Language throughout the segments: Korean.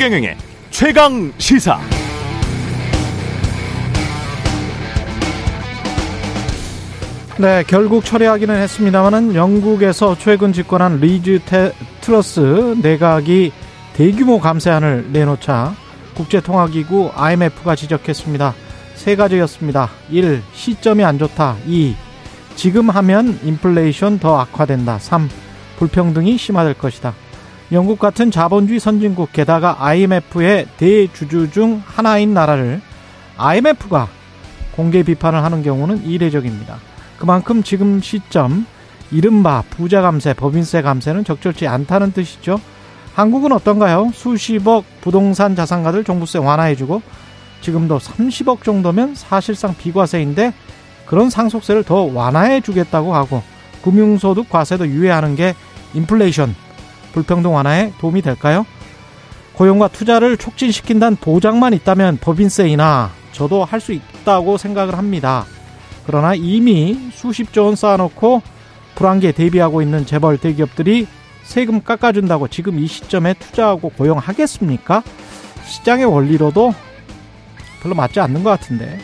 최경영의 최강 시사. 네, 결국 철회하기는 했습니다만은 영국에서 최근 집권한 리즈 테, 트러스 내각이 대규모 감세안을 내놓자 국제통화기구 IMF가 지적했습니다. 세 가지였습니다. 1. 시점이 안 좋다. 2. 지금 하면 인플레이션 더 악화된다. 3. 불평등이 심화될 것이다. 영국 같은 자본주의 선진국 게다가 IMF의 대주주 중 하나인 나라를 IMF가 공개 비판을 하는 경우는 이례적입니다. 그만큼 지금 시점 이른바 부자 감세, 법인세 감세는 적절치 않다는 뜻이죠. 한국은 어떤가요? 수십억 부동산 자산가들 종부세 완화해주고 지금도 30억 정도면 사실상 비과세인데 그런 상속세를 더 완화해 주겠다고 하고 금융소득 과세도 유예하는 게 인플레이션 불평등 완화에 도움이 될까요? 고용과 투자를 촉진시킨다는 보장만 있다면 법인세이나 저도 할 수 있다고 생각을 합니다. 그러나 이미 수십조 원 쌓아놓고 불안기에 대비하고 있는 재벌 대기업들이 세금 깎아준다고 지금 이 시점에 투자하고 고용하겠습니까? 시장의 원리로도 별로 맞지 않는 것 같은데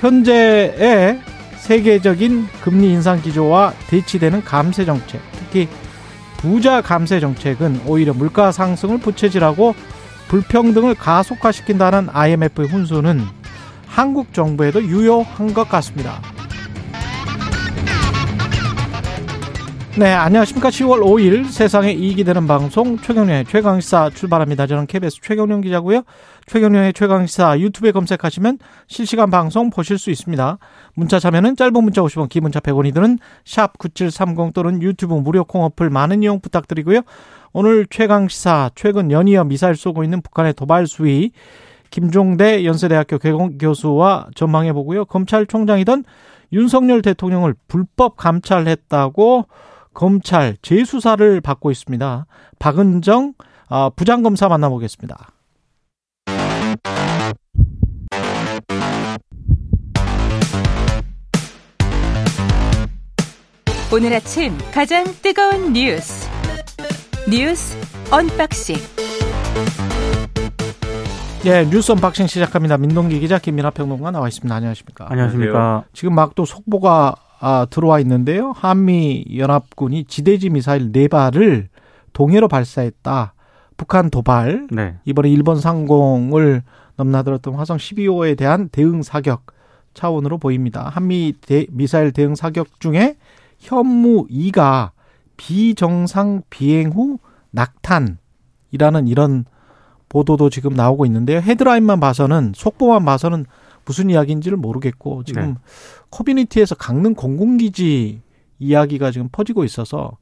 현재의 세계적인 금리 인상 기조와 대치되는 감세 정책, 특히 부자 감세 정책은 오히려 물가 상승을 부채질하고 불평등을 가속화시킨다는 IMF의 훈수는 한국 정부에도 유효한 것 같습니다. 네, 안녕하십니까. 10월 5일 세상에 이익이 되는 방송 최경련의 최강시사 출발합니다. 저는 KBS 최경련 기자고요. 최경련의 최강시사 유튜브에 검색하시면 실시간 방송 보실 수 있습니다. 문자 참여는 짧은 문자 50원, 긴 문자 100원이 드는 샵 9730 또는 유튜브 무료 콩 어플 많은 이용 부탁드리고요. 오늘 최강시사 최근 연이어 미사일 쏘고 있는 북한의 도발 수위 김종대 연세대학교 개공교수와 전망해 보고요. 검찰총장이던 윤석열 대통령을 불법 감찰했다고 검찰 재수사를 받고 있습니다. 박은정 아, 부장검사 만나보겠습니다. 오늘 아침 가장 뜨거운 뉴스 뉴스 unboxing 예, 뉴스 unboxing 시작합니다. 민동기 기자 김민하 평론가 나와 있습니다. 안녕하십니까? 안녕하십니까? 지금 막 또 속보가 아, 들어와 있는데요. 한미 연합군이 지대지 미사일 네 발을 동해로 발사했다. 북한 도발. 네. 이번에 일본 상공을 넘나들었던 화성 12호에 대한 대응 사격 차원으로 보입니다. 한미 대, 미사일 대응 사격 중에 현무 2가 비정상 비행 후 낙탄이라는 이런 보도도 지금 나오고 있는데요. 헤드라인만 봐서는 속보만 봐서는 무슨 이야기인지를 모르겠고 지금 네. 커뮤니티에서 강릉 공군기지 이야기가 지금 퍼지고 있어서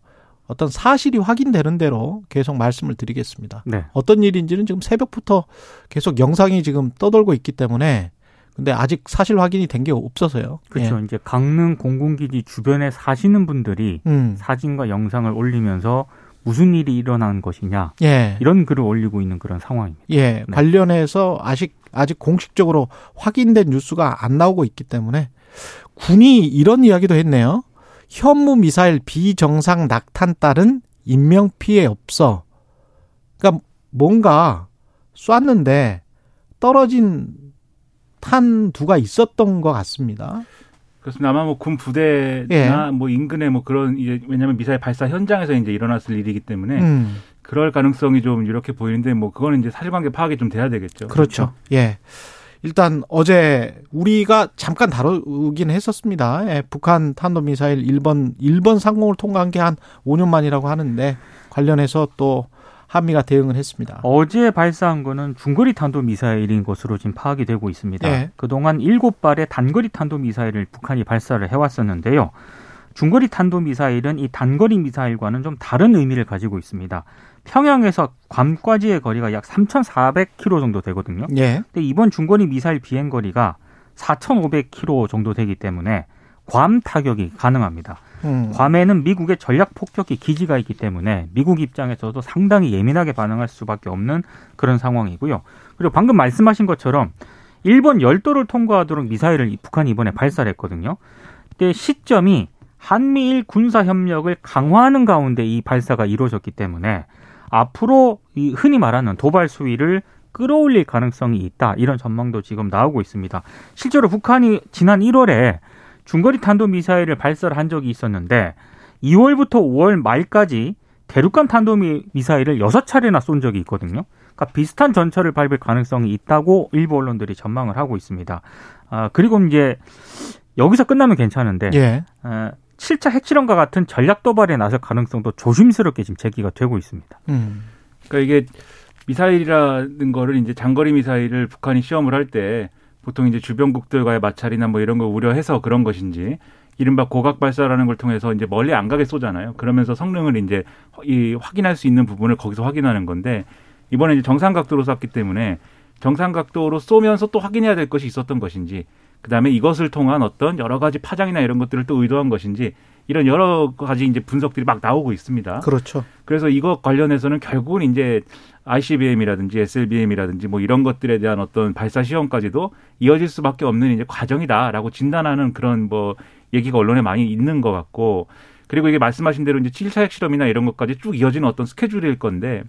어떤 사실이 확인되는 대로 계속 말씀을 드리겠습니다. 네. 어떤 일인지는 지금 새벽부터 계속 영상이 지금 떠돌고 있기 때문에 근데 아직 사실 확인이 된 게 없어서요. 그렇죠. 예. 이제 강릉 공군기지 주변에 사시는 분들이 음. 사진과 영상을 올리면서 무슨 일이 일어난 것이냐 예. 이런 글을 올리고 있는 그런 상황입니다. 예, 네. 관련해서 아직 아직 공식적으로 확인된 뉴스가 안 나오고 있기 때문에 군이 이런 이야기도 했네요. 현무 미사일 비정상 낙탄 따른 인명 피해 없어. 그러니까 뭔가 쐈는데 떨어진 탄두가 있었던 것 같습니다. 그렇습니다. 아마 뭐 군 부대나 예. 뭐 인근에 뭐 그런 이제 왜냐하면 미사일 발사 현장에서 이제 일어났을 일이기 때문에 음. 그럴 가능성이 좀 이렇게 보이는데 뭐 그거는 이제 사실관계 파악이 좀 돼야 되겠죠. 그렇죠. 그렇죠? 예. 일단 어제 우리가 잠깐 다루긴 했었습니다. 예, 북한 탄도미사일 1번 1번 상공을 통과한 게 한 5년 만이라고 하는데 관련해서 또 한미가 대응을 했습니다. 어제 발사한 거는 중거리 탄도 미사일인 것으로 지금 파악이 되고 있습니다. 네. 그동안 7발의 단거리 탄도 미사일을 북한이 발사를 해 왔었는데요. 중거리 탄도 미사일은 이 단거리 미사일과는 좀 다른 의미를 가지고 있습니다. 평양에서 괌까지의 거리가 약 3,400km 정도 되거든요. 예. 근데 이번 중거리 미사일 비행 거리가 4,500km 정도 되기 때문에 괌 타격이 가능합니다. 음. 괌에는 미국의 전략 폭격기 기지가 있기 때문에 미국 입장에서도 상당히 예민하게 반응할 수밖에 없는 그런 상황이고요. 그리고 방금 말씀하신 것처럼 일본 열도를 통과하도록 미사일을 북한이 이번에 발사를 했거든요. 그때 시점이 한미일 군사 협력을 강화하는 가운데 이 발사가 이루어졌기 때문에 앞으로 이 흔히 말하는 도발 수위를 끌어올릴 가능성이 있다. 이런 전망도 지금 나오고 있습니다. 실제로 북한이 지난 1월에 중거리 탄도 미사일을 발사를 한 적이 있었는데 2월부터 5월 말까지 대륙간 탄도 미사일을 6차례나 쏜 적이 있거든요. 그러니까 비슷한 전철을 밟을 가능성이 있다고 일부 언론들이 전망을 하고 있습니다. 아, 그리고 이제 여기서 끝나면 괜찮은데 예. 어, 7차 핵실험과 같은 전략 도발에 나설 가능성도 조심스럽게 지금 제기가 되고 있습니다. 음. 그러니까 이게 미사일이라는 거를 이제 장거리 미사일을 북한이 시험을 할 때 보통 이제 주변국들과의 마찰이나 뭐 이런 걸 우려해서 그런 것인지 이른바 고각 발사라는 걸 통해서 이제 멀리 안 가게 쏘잖아요. 그러면서 성능을 이제 이 확인할 수 있는 부분을 거기서 확인하는 건데 이번에 이제 정상 각도로 쐈기 때문에 정상 각도로 쏘면서 또 확인해야 될 것이 있었던 것인지 그다음에 이것을 통한 어떤 여러 가지 파장이나 이런 것들을 또 의도한 것인지 이런 여러 가지 이제 분석들이 막 나오고 있습니다. 그렇죠. 그래서 이것 관련해서는 결국은 이제 ICBM이라든지 SLBM이라든지 뭐 이런 것들에 대한 어떤 발사 시험까지도 이어질 수밖에 없는 이제 과정이다라고 진단하는 그런 뭐 얘기가 언론에 많이 있는 것 같고 그리고 이게 말씀하신 대로 이제 7차 핵실험이나 이런 것까지 쭉 이어지는 어떤 스케줄일 건데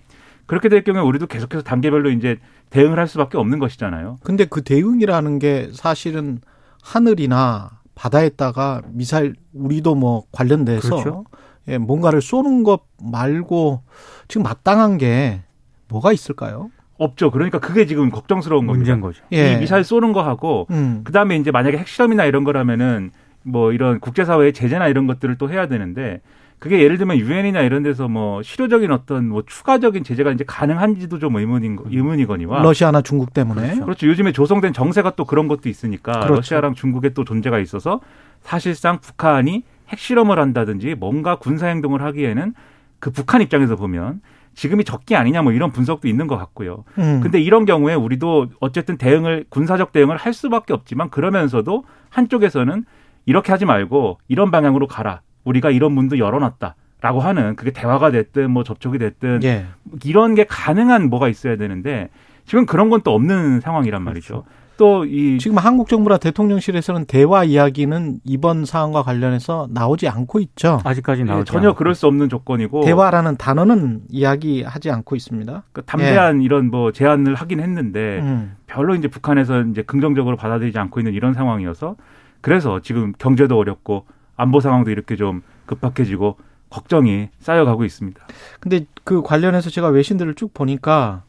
그렇게 될 경우에 우리도 계속해서 단계별로 이제 대응을 할 수밖에 없는 것이잖아요. 근데 그 대응이라는 게 사실은 하늘이나 바다에다가 미사일 우리도 뭐 관련돼서 그렇죠. 예, 뭔가를 쏘는 것 말고 지금 마땅한 게 뭐가 있을까요? 없죠. 그러니까 그게 지금 걱정스러운 문제인 거죠. 예. 이 미사일 쏘는 거 하고 음. 그다음에 이제 만약에 핵실험이나 이런 거라면은 뭐 이런 국제사회의 제재나 이런 것들을 또 해야 되는데 그게 예를 들면 유엔이나 이런 데서 뭐 실효적인 어떤 뭐 추가적인 제재가 이제 가능한지도 좀 의문인 의문이거니와 러시아나 중국 때문에 그렇죠. 그렇죠. 요즘에 조성된 정세가 또 그런 것도 있으니까 그렇죠. 러시아랑 중국의 또 존재가 있어서 사실상 북한이 핵실험을 한다든지 뭔가 군사 행동을 하기에는 그 북한 입장에서 보면 지금이 적기 아니냐 뭐 이런 분석도 있는 것 같고요. 음. 근데 이런 경우에 우리도 어쨌든 대응을 군사적 대응을 할 수밖에 없지만 그러면서도 한쪽에서는 이렇게 하지 말고 이런 방향으로 가라. 우리가 이런 문도 열어놨다. 라고 하는 그게 대화가 됐든 뭐 접촉이 됐든 예. 이런 게 가능한 뭐가 있어야 되는데 지금 그런 건 또 없는 상황이란 말이죠. 그렇죠. 또이 지금 한국 정부나 대통령실에서는 대화 이야기는 이번 사안과 관련해서 나오지 않고 있죠. 아직까지 나오지 예, 전혀 않고. 그럴 수 없는 조건이고 대화라는 단어는 이야기하지 않고 있습니다. 그러니까 담대한 예. 이런 뭐 제안을 하긴 했는데 음. 별로 이제 북한에서 이제 긍정적으로 받아들이지 않고 있는 이런 상황이어서 그래서 지금 경제도 어렵고 안보 상황도 이렇게 좀 급박해지고 걱정이 쌓여가고 있습니다. 근데 그 관련해서 제가 외신들을 쭉 보니까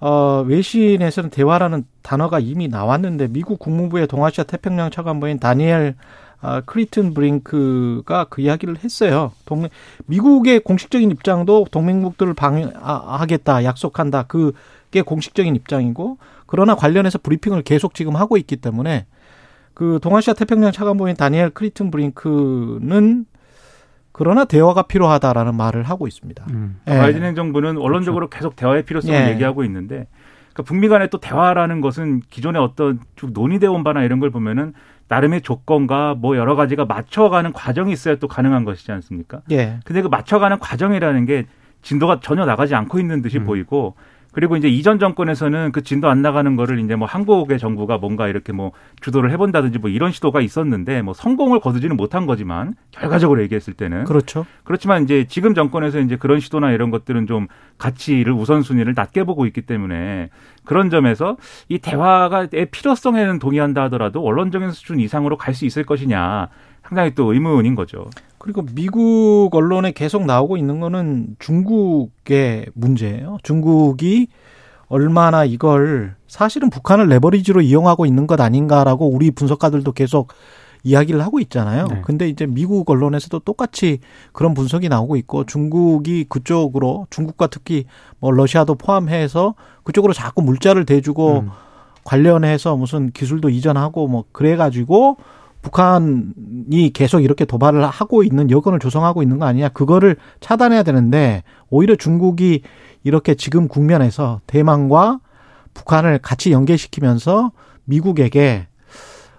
어, 외신에서는 대화라는 단어가 이미 나왔는데 미국 국무부의 동아시아 태평양 차관보인 다니엘 어, 크리튼 브링크가 그 이야기를 했어요. 동맹, 미국의 공식적인 입장도 동맹국들을 방해하겠다, 약속한다. 그게 공식적인 입장이고, 그러나 관련해서 브리핑을 계속 지금 하고 있기 때문에 그 동아시아 태평양 차관보인 다니엘 크리튼 브링크는 그러나 대화가 필요하다라는 말을 하고 있습니다. 음. 예. 바이든 행정부는 원론적으로 그렇죠. 계속 대화의 필요성을 예. 얘기하고 있는데 그러니까 북미 간의 또 대화라는 것은 기존에 어떤 쭉 논의되어 온 바나 이런 걸 보면은 나름의 조건과 뭐 여러 가지가 맞춰가는 과정이 있어야 또 가능한 것이지 않습니까? 예. 근데 그 맞춰가는 과정이라는 게 진도가 전혀 나가지 않고 있는 듯이 음. 보이고 그리고 이제 이전 정권에서는 그 진도 안 나가는 거를 이제 뭐 한국의 정부가 뭔가 이렇게 뭐 주도를 해본다든지 뭐 이런 시도가 있었는데 뭐 성공을 거두지는 못한 거지만 결과적으로 얘기했을 때는 그렇죠. 그렇지만 이제 지금 정권에서 이제 그런 시도나 이런 것들은 좀 가치를 우선순위를 낮게 보고 있기 때문에 그런 점에서 이 대화가의 필요성에는 동의한다 하더라도 원론적인 수준 이상으로 갈 수 있을 것이냐 상당히 또 의문인 거죠. 그리고 미국 언론에 계속 나오고 있는 거는 중국의 문제예요. 중국이 얼마나 이걸 사실은 북한을 레버리지로 이용하고 있는 것 아닌가라고 우리 분석가들도 계속 이야기를 하고 있잖아요. 네. 근데 이제 미국 언론에서도 똑같이 그런 분석이 나오고 있고 중국이 그쪽으로 중국과 특히 뭐 러시아도 포함해서 그쪽으로 자꾸 물자를 대주고 음. 관련해서 무슨 기술도 이전하고 뭐 그래 가지고 북한이 계속 이렇게 도발을 하고 있는 여건을 조성하고 있는 거 아니냐. 그거를 차단해야 되는데 오히려 중국이 이렇게 지금 국면에서 대만과 북한을 같이 연계시키면서 미국에게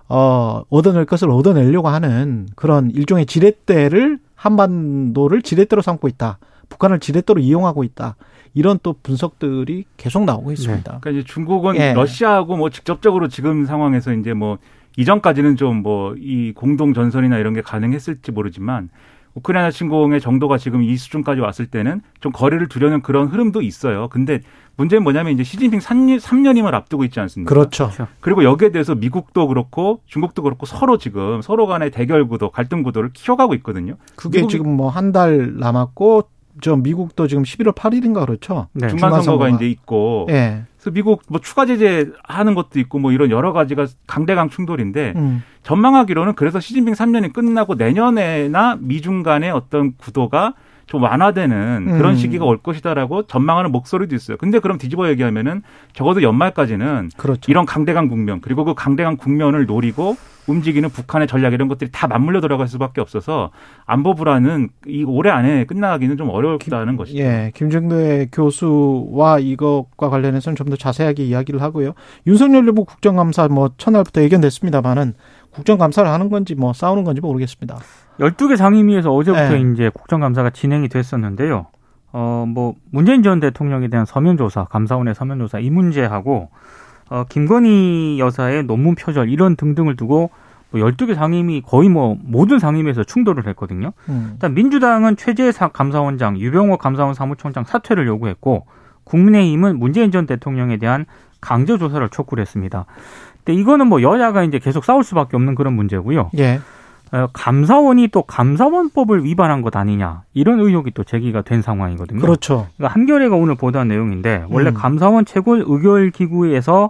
어 얻어낼 것을 얻어내려고 하는 그런 일종의 지렛대를 한반도를 지렛대로 삼고 있다. 북한을 지렛대로 이용하고 있다. 이런 또 분석들이 계속 나오고 있습니다. 네. 그러니까 이제 중국은 예. 러시아하고 뭐 직접적으로 지금 상황에서 이제 뭐 이전까지는 좀 뭐 이 공동 전선이나 이런 게 가능했을지 모르지만 우크라이나 침공의 정도가 지금 이 수준까지 왔을 때는 좀 거리를 두려는 그런 흐름도 있어요. 근데 문제는 뭐냐면 이제 시진핑 3년, 3년임을 앞두고 있지 않습니까? 그렇죠. 그리고 여기에 대해서 미국도 그렇고 중국도 그렇고 서로 지금 서로 간의 대결 구도, 갈등 구도를 키워가고 있거든요. 그게 지금 뭐 한 달 남았고 저 미국도 지금 11월 8일인가 그렇죠. 네. 중간 선거가 이제 있고. 네. 그래서 미국 뭐 추가 제재 하는 것도 있고 뭐 이런 여러 가지가 강대강 충돌인데 음. 전망하기로는 그래서 시진핑 3년이 끝나고 내년에나 미중 간의 어떤 구도가 좀 완화되는 그런 음. 시기가 올 것이다라고 전망하는 목소리도 있어요. 근데 그럼 뒤집어 얘기하면은 적어도 연말까지는 그렇죠. 이런 강대강 국면 그리고 그 강대강 국면을 노리고 움직이는 북한의 전략 이런 것들이 다 맞물려 들어갈 수밖에 없어서 안보 불안은 이 올해 안에 끝나기는 좀 어렵다는 것이죠. 예, 김정대 교수와 이것과 관련해서는 좀 더 자세하게 이야기를 하고요. 윤석열 정부 국정감사 뭐 첫날부터 예견됐습니다만은 국정감사를 하는 건지 뭐 싸우는 건지 모르겠습니다. 12개 상임위에서 어제부터 네. 이제 국정감사가 진행이 됐었는데요. 어, 뭐, 문재인 전 대통령에 대한 서면조사, 감사원의 서면조사 이 문제하고, 어, 김건희 여사의 논문 표절 이런 등등을 두고 뭐 12개 상임위 거의 뭐 모든 상임위에서 충돌을 했거든요. 음. 일단 민주당은 최재 감사원장, 유병호 감사원 사무총장 사퇴를 요구했고, 국민의힘은 문재인 전 대통령에 대한 강제 조사를 촉구를 했습니다. 근데 이거는 뭐 여야가 이제 계속 싸울 수밖에 없는 그런 문제고요. 예. 어, 감사원이 또 감사원법을 위반한 것 아니냐 이런 의혹이 또 제기가 된 상황이거든요. 그렇죠. 그러니까 한겨레가 오늘 보도한 내용인데 원래 음. 감사원 최고 의결 기구에서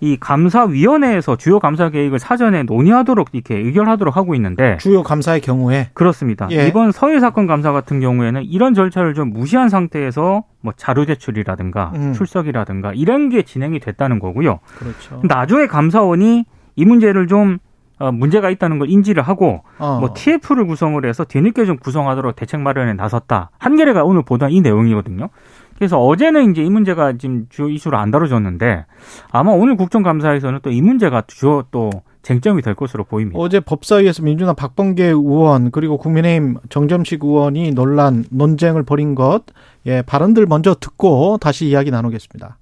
이 감사위원회에서 주요 감사 계획을 사전에 논의하도록 이렇게 의결하도록 하고 있는데 주요 감사의 경우에 그렇습니다. 예. 이번 서해 사건 감사 같은 경우에는 이런 절차를 좀 무시한 상태에서 뭐 자료 제출이라든가 음. 출석이라든가 이런 게 진행이 됐다는 거고요. 그렇죠. 나중에 감사원이 이 문제를 좀 어, 문제가 있다는 걸 인지를 하고 어. 뭐 TF를 구성을 해서 뒤늦게 좀 구성하도록 대책 마련에 나섰다. 한겨레가 오늘 보도한 이 내용이거든요. 그래서 어제는 이제 이 문제가 지금 주요 이슈로 안 다뤄졌는데 아마 오늘 국정감사에서는 또 이 문제가 주요 또 쟁점이 될 것으로 보입니다. 어제 법사위에서 민주당 박범계 의원 그리고 국민의힘 정점식 의원이 논란 논쟁을 벌인 것 예, 발언들 먼저 듣고 다시 이야기 나누겠습니다.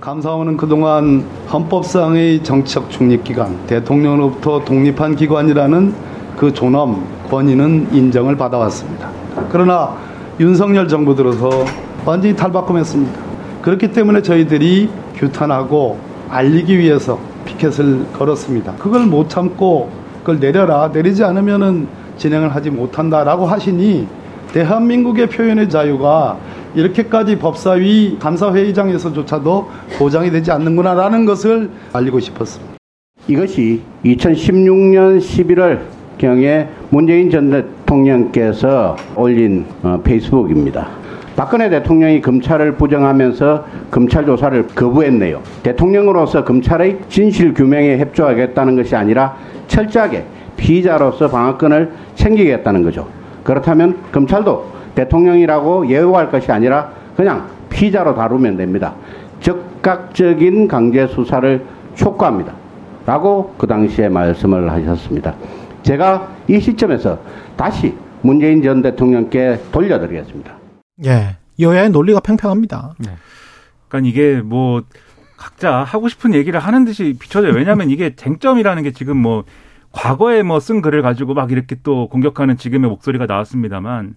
감사원은 그동안 헌법상의 정치적 중립기관, 대통령으로부터 독립한 기관이라는 그 존엄, 권위는 인정을 받아왔습니다. 그러나 윤석열 정부 들어서 완전히 탈바꿈했습니다. 그렇기 때문에 저희들이 규탄하고 알리기 위해서 피켓을 걸었습니다. 그걸 못 참고 그걸 내려라. 내리지 않으면은 진행을 하지 못한다라고 하시니 대한민국의 표현의 자유가 이렇게까지 법사위 감사회의장에서조차도 보장이 되지 않는구나라는 것을 알리고 싶었습니다. 이것이 2016년 11월 경에 문재인 전 대통령께서 올린 어, 페이스북입니다. 박근혜 대통령이 검찰을 부정하면서 검찰 조사를 거부했네요. 대통령으로서 검찰의 진실 규명에 협조하겠다는 것이 아니라 철저하게 피의자로서 방어권을 챙기겠다는 거죠. 그렇다면 검찰도 대통령이라고 예우할 것이 아니라 그냥 피자로 다루면 됩니다. 적극적인 강제 수사를 촉구합니다. 라고 그 당시에 말씀을 하셨습니다. 제가 이 시점에서 다시 문재인 전 대통령께 돌려드리겠습니다. 예. 여야의 논리가 팽팽합니다. 네. 그러니까 이게 뭐 각자 하고 싶은 얘기를 하는 듯이 비춰져요. 왜냐하면 이게 쟁점이라는 게 지금 뭐 과거에 뭐 쓴 글을 가지고 막 이렇게 또 공격하는 지금의 목소리가 나왔습니다만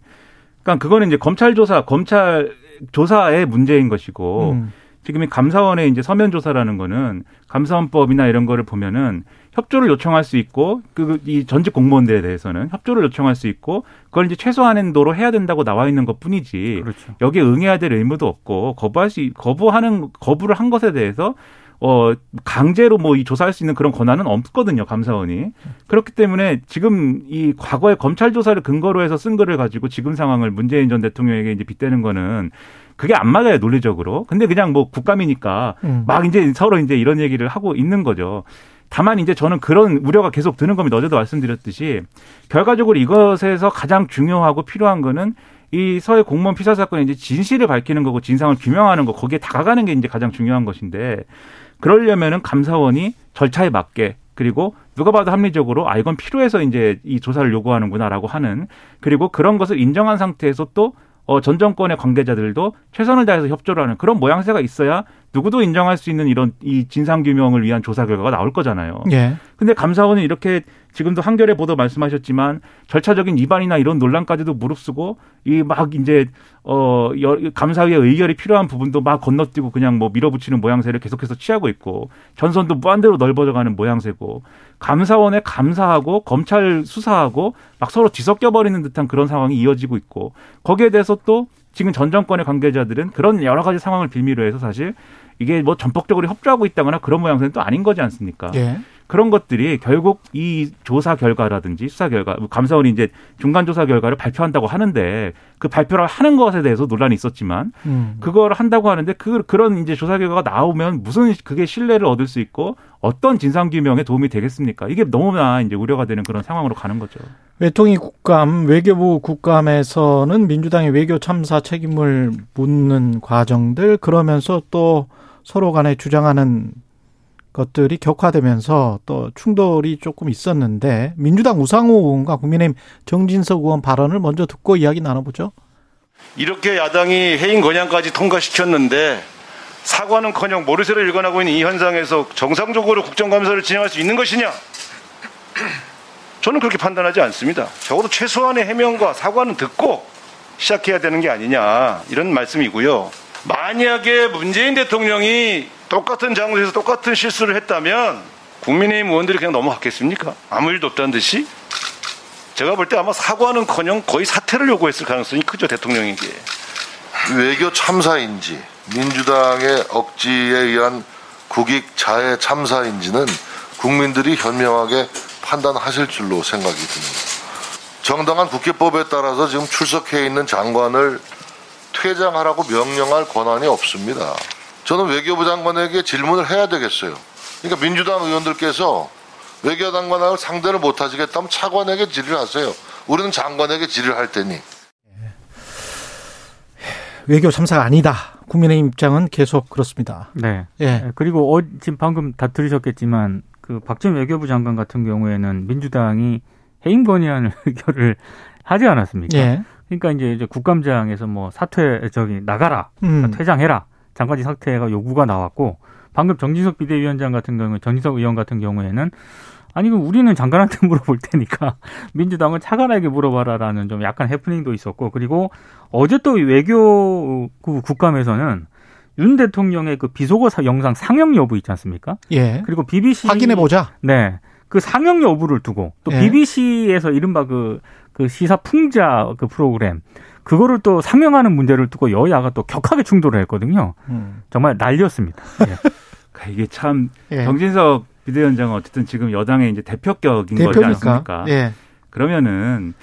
그러니까 그거는 이제 검찰 조사, 검찰 조사의 문제인 것이고 음. 지금 이 감사원의 이제 서면 조사라는 거는 감사원법이나 이런 거를 보면은 협조를 요청할 수 있고 그 이 전직 공무원들에 대해서는 협조를 요청할 수 있고 그걸 이제 최소한 한도로 해야 된다고 나와 있는 것뿐이지 그렇죠. 여기에 응해야 될 의무도 없고 거부할 수 거부하는 거부를 한 것에 대해서 어, 강제로 뭐 이 조사할 수 있는 그런 권한은 없거든요, 감사원이. 그렇기 때문에 지금 이 과거의 검찰 조사를 근거로 해서 쓴 거를 가지고 지금 상황을 문재인 전 대통령에게 이제 빗대는 거는 그게 안 맞아요, 논리적으로. 근데 그냥 뭐 국감이니까 음. 막 이제 서로 이제 이런 얘기를 하고 있는 거죠. 다만 이제 저는 그런 우려가 계속 드는 겁니다. 어제도 말씀드렸듯이 결과적으로 이것에서 가장 중요하고 필요한 거는 이 서해 공무원 피살 사건의 이제 진실을 밝히는 거고 진상을 규명하는 거 거기에 다가가는 게 이제 가장 중요한 것인데 그러려면은 감사원이 절차에 맞게 그리고 누가 봐도 합리적으로 아 이건 필요해서 이제 이 조사를 요구하는구나라고 하는 그리고 그런 것을 인정한 상태에서 또 어, 전 정권의 관계자들도 최선을 다해서 협조를 하는 그런 모양새가 있어야 누구도 인정할 수 있는 이런 이 진상 규명을 위한 조사 결과가 나올 거잖아요. 예. 근데 감사원은 이렇게 지금도 한겨레 보도 말씀하셨지만 절차적인 위반이나 이런 논란까지도 무릅쓰고 이 막 이제 어 감사위의 의결이 필요한 부분도 막 건너뛰고 그냥 뭐 밀어붙이는 모양새를 계속해서 취하고 있고 전선도 무한대로 넓어져가는 모양새고 감사원에 감사하고 검찰 수사하고 막 서로 뒤섞여 버리는 듯한 그런 상황이 이어지고 있고 거기에 대해서 또 지금 전 정권의 관계자들은 그런 여러 가지 상황을 빌미로 해서 사실 이게 뭐 전폭적으로 협조하고 있다거나 그런 모양새는 또 아닌 거지 않습니까? 예. 그런 것들이 결국 이 조사 결과라든지 수사 결과, 감사원이 이제 중간 조사 결과를 발표한다고 하는데 그 발표를 하는 것에 대해서 논란이 있었지만 음. 그걸 한다고 하는데 그 그런 이제 조사 결과가 나오면 무슨 그게 신뢰를 얻을 수 있고 어떤 진상 규명에 도움이 되겠습니까? 이게 너무나 이제 우려가 되는 그런 상황으로 가는 거죠. 외통위 국감, 외교부 국감에서는 민주당의 외교 참사 책임을 묻는 과정들 그러면서 또 서로 간에 주장하는 것들이 격화되면서 또 충돌이 조금 있었는데 민주당 우상호 의원과 국민의힘 정진석 의원 발언을 먼저 듣고 이야기 나눠보죠. 이렇게 야당이 해임 건양까지 통과시켰는데 사과는커녕 모르쇠를 일관하고 있는 이 현상에서 정상적으로 국정감사를 진행할 수 있는 것이냐? 저는 그렇게 판단하지 않습니다. 적어도 최소한의 해명과 사과는 듣고 시작해야 되는 게 아니냐 이런 말씀이고요. 만약에 문재인 대통령이 똑같은 장소에서 똑같은 실수를 했다면 국민의힘 의원들이 그냥 넘어갔겠습니까? 아무 일도 없다는 듯이? 제가 볼 때 아마 사과는커녕 거의 사퇴를 요구했을 가능성이 크죠 대통령에게. 외교 참사인지 민주당의 억지에 의한 국익 자해 참사인지는 국민들이 현명하게 판단하실 줄로 생각이 듭니다. 정당한 국회법에 따라서 지금 출석해 있는 장관을 퇴장하라고 명령할 권한이 없습니다. 저는 외교부 장관에게 질문을 해야 되겠어요. 그러니까 민주당 의원들께서 외교 장관을 상대를 못 하시겠다면 차관에게 질의하세요. 우리는 장관에게 질의할 테니. 외교 참사가 아니다. 국민의 입장은 계속 그렇습니다. 네. 예. 그리고 어, 지금 방금 다 들으셨겠지만 그 박진 외교부 장관 같은 경우에는 민주당이 해임 건의안 의결을 하지 않았습니까? 예. 그러니까 이제, 이제 국감장에서 뭐 사퇴 저기 나가라, 음. 퇴장해라. 장관직 사퇴가 요구가 나왔고 방금 정진석 비대위원장 같은 경우 정진석 의원 같은 경우에는 아니 그 우리는 장관한테 물어볼 테니까 민주당은 차관에게 물어봐라라는 좀 약간 해프닝도 있었고 그리고 어제 또 외교 국감에서는 윤 대통령의 그 비속어 영상 상영 여부 있지 않습니까? 예. 그리고 BBC 확인해 보자. 네. 그 상영 여부를 두고 또 예. BBC에서 이른바 그, 그 시사 풍자 그 프로그램 그거를 또 상영하는 문제를 두고 여야가 또 격하게 충돌을 했거든요. 음. 정말 난리였습니다. 예. 그러니까 이게 참 예. 정진석 비대위원장은 어쨌든 지금 여당의 이제 대표격인 대표니까. 거지 않습니까? 예. 그러면은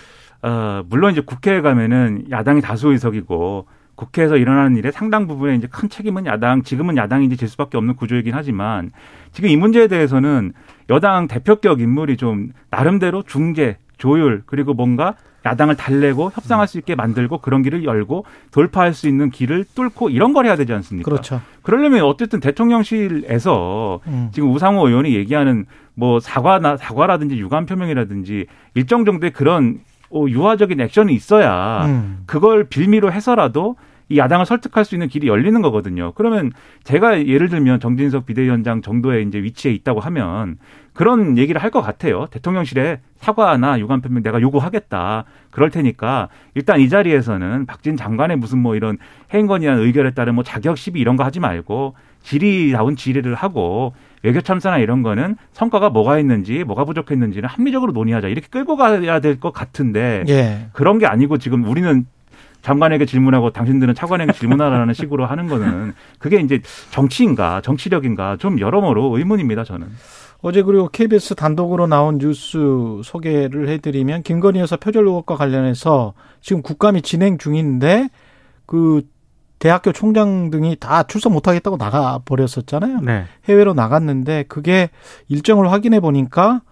어 물론 이제 국회에 가면은 야당이 다수 의석이고 국회에서 일어나는 일에 상당 부분에 이제 큰 책임은 야당, 지금은 야당이 이제 질 수밖에 없는 구조이긴 하지만 지금 이 문제에 대해서는 여당 대표격 인물이 좀 나름대로 중재, 조율 그리고 뭔가 야당을 달래고 협상할 수 있게 만들고 그런 길을 열고 돌파할 수 있는 길을 뚫고 이런 걸 해야 되지 않습니까? 그렇죠. 그러려면 어쨌든 대통령실에서 음. 지금 우상호 의원이 얘기하는 뭐 사과나 사과라든지 유감 표명이라든지 일정 정도의 그런 어, 유화적인 액션이 있어야 음. 그걸 빌미로 해서라도 이 야당을 설득할 수 있는 길이 열리는 거거든요. 그러면 제가 예를 들면 정진석 비대위원장 정도의 이제 위치에 있다고 하면 그런 얘기를 할 것 같아요. 대통령실에 사과나 유감 표명 내가 요구하겠다. 그럴 테니까 일단 이 자리에서는 박진 장관의 무슨 뭐 이런 해임건의안 의결에 따른 뭐 자격 시비 이런 거 하지 말고 질의다운 질의를 하고 외교 참사나 이런 거는 성과가 뭐가 있는지 뭐가 부족했는지는 합리적으로 논의하자 이렇게 끌고 가야 될 것 같은데 예. 그런 게 아니고 지금 우리는 장관에게 질문하고 당신들은 차관에게 질문하라는 식으로 하는 거는 그게 이제 정치인가 정치력인가 좀 여러모로 의문입니다 저는. 어제 그리고 KBS 단독으로 나온 뉴스 소개를 해드리면 김건희 여사 표절 의혹과 관련해서 지금 국감이 진행 중인데 그 대학교 총장 등이 다 출석 못하겠다고 나가 버렸었잖아요. 네. 해외로 나갔는데 그게 일정을 확인해 보니까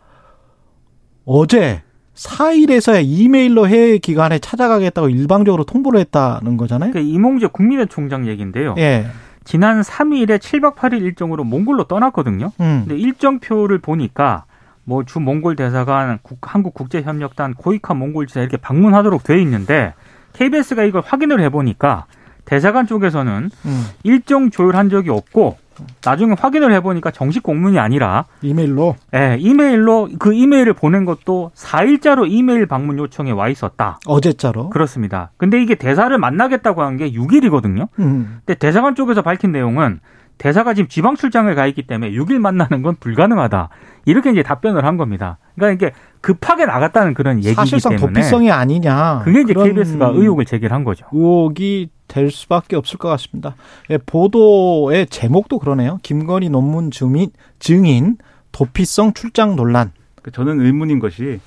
어제 4일에서야 이메일로 해외 기관에 찾아가겠다고 일방적으로 통보를 했다는 거잖아요. 그러니까 이몽재 국민의 총장 얘기인데요. 예. 지난 3일에 7박 8일 일정으로 몽골로 떠났거든요. 음. 근데 일정표를 보니까 뭐 주 몽골 대사관, 한국 국제협력단, 고이카 몽골 지사 이렇게 방문하도록 돼 있는데 KBS가 이걸 확인을 해 보니까 대사관 쪽에서는 음. 일정 조율한 적이 없고 나중에 확인을 해보니까 정식 공문이 아니라 이메일로 네, 이메일로 그 이메일을 보낸 것도 4일자로 이메일 방문 요청에 와 있었다. 어제자로? 그렇습니다. 근데 이게 대사를 만나겠다고 한 게 6일이거든요. 음. 근데 대사관 쪽에서 밝힌 내용은 대사가 지금 지방 출장을 가 있기 때문에 6일 만나는 건 불가능하다. 이렇게 이제 답변을 한 겁니다. 그러니까 이게 급하게 나갔다는 그런 얘기이기 사실상 때문에 도피성이 아니냐. 그게 이제 KBS가 의혹을 제기한 거죠. 의혹이 될 수밖에 없을 것 같습니다. 예, 보도의 제목도 그러네요. 김건희 논문 증인, 증인 도피성 출장 논란. 그 저는 의문인 것이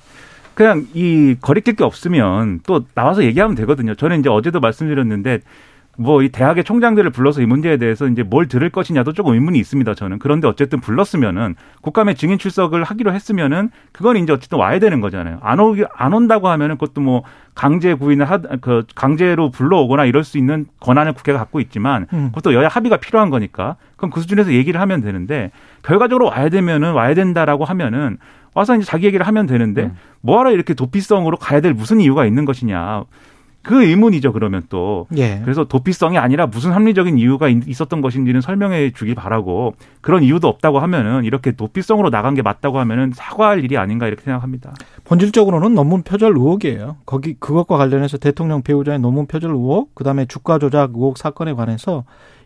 그냥 이 거리낄 게 없으면 또 나와서 얘기하면 되거든요. 저는 이제 어제도 말씀드렸는데 뭐 이 대학의 총장들을 불러서 이 문제에 대해서 이제 뭘 들을 것이냐도 조금 의문이 있습니다. 저는 그런데 어쨌든 불렀으면은 국감에 증인 출석을 하기로 했으면은 그건 이제 어쨌든 와야 되는 거잖아요. 안 오기 안 온다고 하면은 그것도 뭐 강제 구인을 하 그 강제로 불러오거나 이럴 수 있는 권한을 국회가 갖고 있지만 음. 그것도 여야 합의가 필요한 거니까 그럼 그 수준에서 얘기를 하면 되는데 결과적으로 와야 되면은 와야 된다라고 하면은 와서 이제 자기 얘기를 하면 되는데 음. 뭐하러 이렇게 도피성으로 가야 될 무슨 이유가 있는 것이냐. 그 의문이죠 그러면 또 예. 그래서 도피성이 아니라 무슨 합리적인 이유가 있었던 것인지는 설명해 주길 바라고 그런 이유도 없다고 하면은 이렇게 도피성으로 나간 게 맞다고 하면은 사과할 일이 아닌가 이렇게 생각합니다. 본질적으로는 논문 표절 의혹이에요. 거기 그것과 관련해서 대통령 배우자의 논문 표절 의혹, 그다음에 주가 조작 의혹 사건에 관해서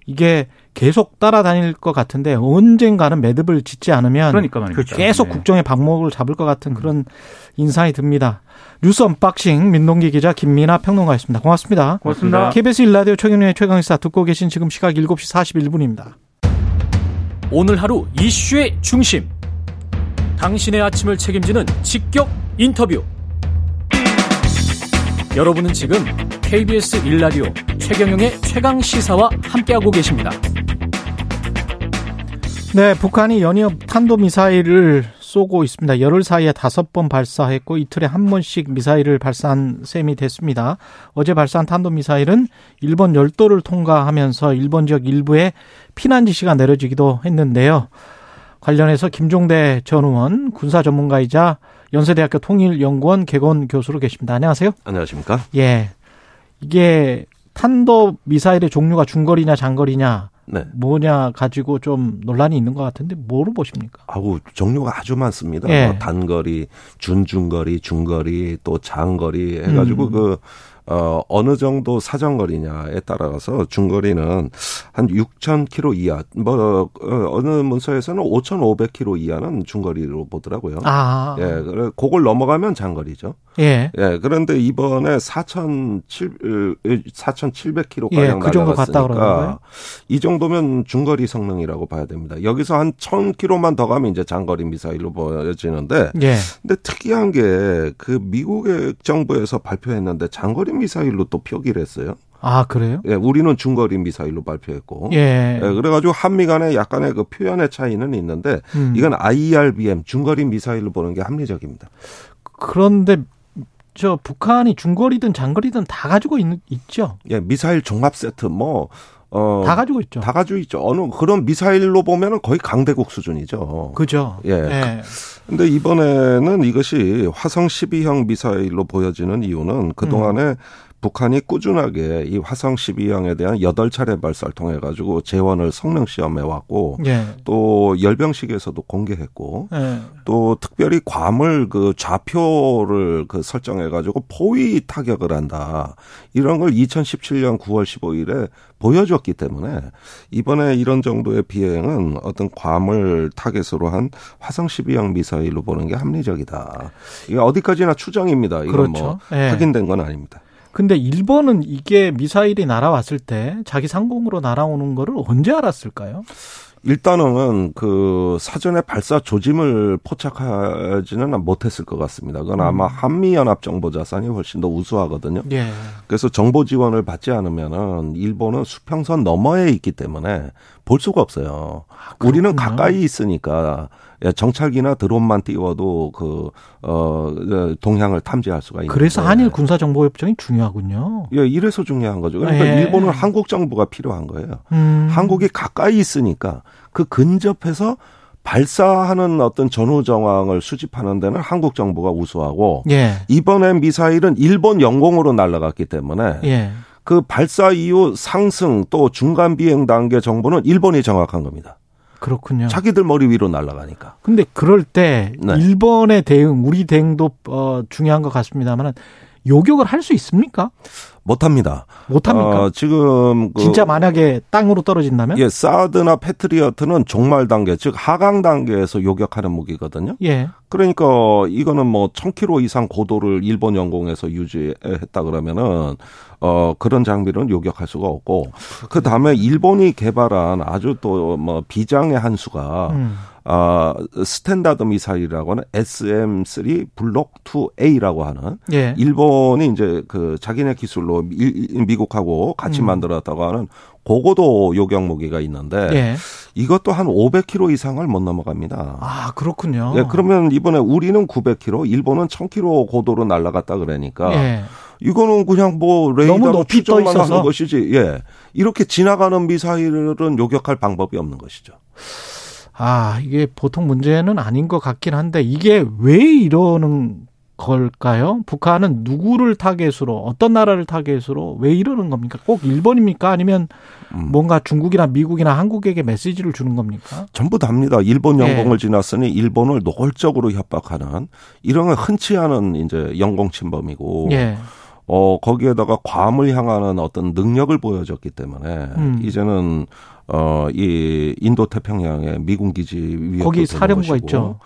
이게 계속 따라다닐 것 같은데 언젠가는 매듭을 짓지 않으면 그러니까 계속 네. 국정의 방목을 잡을 것 같은 그런 인상이 듭니다. 뉴스 unboxing 민동기 기자 김민하 평론가였습니다. 고맙습니다. 고맙습니다. KBS 일라디오 최경영의 최강시사 듣고 계신 지금 시각 7시 41분입니다. 오늘 하루 이슈의 중심. 당신의 아침을 책임지는 직격 인터뷰. 여러분은 지금 KBS 일라디오 최경영의 최강 시사와 함께하고 계십니다. 네, 북한이 연이어 탄도미사일을 쏘고 있습니다. 열흘 사이에 다섯 번 발사했고 이틀에 한 번씩 미사일을 발사한 셈이 됐습니다. 어제 발사한 탄도미사일은 일본 열도를 통과하면서 일본 지역 일부에 피난 지시가 내려지기도 했는데요. 관련해서 김종대 전 의원 군사 전문가이자 연세대학교 통일연구원 개건 교수로 계십니다. 안녕하세요. 안녕하십니까? 예. 이게 탄도 미사일의 종류가 중거리냐 장거리냐 네. 뭐냐 가지고 좀 논란이 있는 것 같은데 뭐로 보십니까? 아우 종류가 아주 많습니다. 예. 뭐 단거리, 준중거리, 중거리, 또 장거리 해가지고 음. 그 어, 어느 정도 사정거리냐에 따라서 중거리는 한 6,000km 이하, 뭐, 어, 어느 문서에서는 5,500km 이하는 중거리로 보더라고요. 아. 예, 그래, 그걸 넘어가면 장거리죠. 예. 예, 그런데 이번에 4,700, 4,700km가량 예, 그 정도 날아갔으니까 이 정도면 중거리 성능이라고 봐야 됩니다. 여기서 한 1,000km만 더 가면 이제 장거리 미사일로 보여지는데 예. 근데 특이한 게 그 미국의 정부에서 발표했는데 장거리 미사일로 또 표기를 했어요. 아, 그래요? 예, 우리는 중거리 미사일로 발표했고. 예. 예 그래가지고 한미 간에 약간의 그 표현의 차이는 있는데, 음. 이건 IRBM, 중거리 미사일로 보는 게 합리적입니다. 그런데, 저, 북한이 중거리든 장거리든 다 가지고 있, 있죠? 예, 미사일 종합 세트, 뭐, 어, 다 가지고 있죠. 다 가지고 있죠. 어느 그런 미사일로 보면은 거의 강대국 수준이죠. 그죠. 예. 예. 근데 이번에는 이것이 화성 12형 미사일로 보여지는 이유는 그동안에 음. 북한이 꾸준하게 이 화성 12형에 대한 여덟 차례 발사를 통해 가지고 재원을 성능 시험해 왔고 예. 또 열병식에서도 공개했고 예. 또 특별히 괌을 그 좌표를 그 설정해 가지고 포위 타격을 한다. 이런 걸 2017년 9월 15일에 보여줬기 때문에 이번에 이런 정도의 비행은 어떤 괌을 타겟으로 한 화성 12형 미사일로 보는 게 합리적이다. 이게 어디까지나 추정입니다. 이건 뭐 그렇죠. 뭐 예. 확인된 건 아닙니다. 근데 일본은 이게 미사일이 날아왔을 때 자기 상공으로 날아오는 거를 언제 알았을까요? 일단은 그 사전에 발사 조짐을 포착하지는 못했을 것 같습니다. 그건 아마 음. 한미 연합 정보 자산이 훨씬 더 우수하거든요. 예. 그래서 정보 지원을 받지 않으면은 일본은 수평선 너머에 있기 때문에 볼 수가 없어요. 아, 우리는 가까이 있으니까 예, 정찰기나 드론만 띄워도 그, 어, 동향을 탐지할 수가 있는. 그래서 한일 군사 정보 협정이 중요하군요. 예, 이래서 중요한 거죠. 그러니까 예. 일본은 한국 정부가 필요한 거예요. 음. 한국이 가까이 있으니까 그 근접해서 발사하는 어떤 전후 정황을 수집하는 데는 한국 정부가 우수하고 예. 이번에 미사일은 일본 영공으로 날아갔기 때문에 예. 그 발사 이후 상승 또 중간 비행 단계 정보는 일본이 정확한 겁니다. 그렇군요. 자기들 머리 위로 날아가니까. 근데 그럴 때 네. 일본의 대응, 우리 대응도 어 중요한 것 같습니다만은 요격을 할 수 있습니까? 못합니다. 못합니까? 어, 지금 그 진짜 만약에 땅으로 떨어진다면? 예, 사드나 패트리어트는 종말 단계, 즉 하강 단계에서 요격하는 무기거든요. 예. 그러니까 이거는 뭐 1000km 이상 고도를 일본 영공에서 유지했다 그러면은 어 그런 장비는 요격할 수가 없고 그 다음에 일본이 개발한 아주 또 뭐 비장의 한 수가 음. 아, Standard 미사일이라고 하는 SM3 Block 2A라고 하는 예. 일본이 이제 그 자기네 기술로 미, 국하고 같이 음. 만들었다고 하는 고고도 요격 무기가 있는데 예. 이것도 한 500km 이상을 못 넘어갑니다. 아 그렇군요. 예, 그러면 이번에 우리는 900km, 일본은 1000km 고도로 날아갔다 그러니까 예. 이거는 그냥 뭐 레이더로 추정만 하는 것이지. 예, 이렇게 지나가는 미사일은 요격할 방법이 없는 것이죠. 아, 이게 보통 문제는 아닌 것 같긴 한데 이게 왜 이러는 걸까요? 북한은 누구를 타겟으로 어떤 나라를 타겟으로 왜 이러는 겁니까? 꼭 일본입니까? 아니면 음. 뭔가 중국이나 미국이나 한국에게 메시지를 주는 겁니까? 전부 다입니다. 일본 영공을 네. 지났으니 일본을 노골적으로 협박하는 이런 건 흔치 않은 이제 영공 침범이고 네. 어 거기에다가 괌을 향하는 어떤 능력을 보여줬기 때문에 음. 이제는 어, 이 인도 태평양에 미군 기지 위협 거기 사령부가 있죠.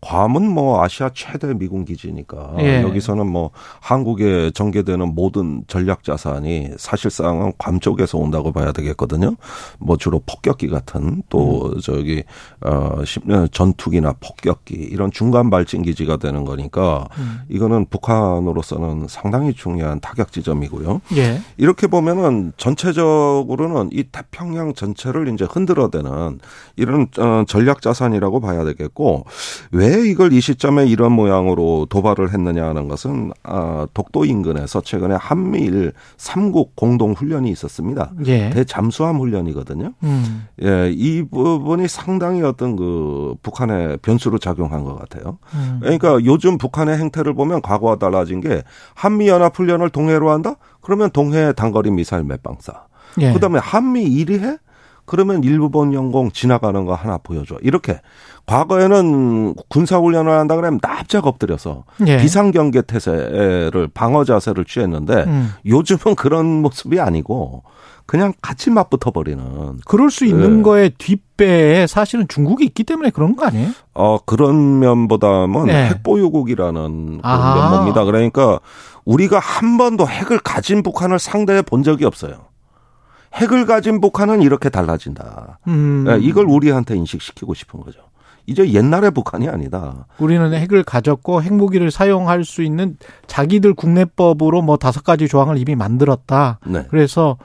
괌은 뭐 아시아 최대 미군 기지니까 예. 여기서는 뭐 한국에 전개되는 모든 전략 자산이 사실상은 괌 쪽에서 온다고 봐야 되겠거든요. 뭐 주로 폭격기 같은 또 음. 저기 어 전투기나 폭격기 이런 중간 발진 기지가 되는 거니까 음. 이거는 북한으로서는 상당히 중요한 타격 지점이고요. 예. 이렇게 보면은 전체적으로는 이 태평양 전체를 이제 흔들어대는 이런 어, 전략 자산이라고 봐야 되겠고 왜왜 이걸 이 시점에 이런 모양으로 도발을 했느냐 하는 것은 아, 독도 인근에서 최근에 한미일 삼국 공동 훈련이 있었습니다. 예. 대잠수함 훈련이거든요. 음. 예, 이 부분이 상당히 어떤 그 북한의 변수로 작용한 것 같아요. 음. 그러니까 요즘 북한의 행태를 보면 과거와 달라진 게 한미 연합 훈련을 동해로 한다? 그러면 동해 단거리 미사일 몇 방사. 예. 그다음에 한미 1위 해? 그러면 일본 영공 지나가는 거 하나 보여줘. 이렇게 과거에는 군사훈련을 한다 그러면 납작 엎드려서 예. 비상경계 태세를 방어 자세를 취했는데 음. 요즘은 그런 모습이 아니고 그냥 같이 맞붙어 버리는. 그럴 수 있는 네. 거에 뒷배에 사실은 중국이 있기 때문에 그런 거 아니에요? 어 그런 면보다는 네. 핵보유국이라는 그런 면모입니다. 그러니까 우리가 한 번도 핵을 가진 북한을 상대해 본 적이 없어요. 핵을 가진 북한은 이렇게 달라진다. 음. 네, 이걸 우리한테 인식시키고 싶은 거죠. 이제 옛날의 북한이 아니다. 우리는 핵을 가졌고 핵무기를 사용할 수 있는 자기들 국내법으로 뭐 다섯 가지 조항을 이미 만들었다. 네. 그래서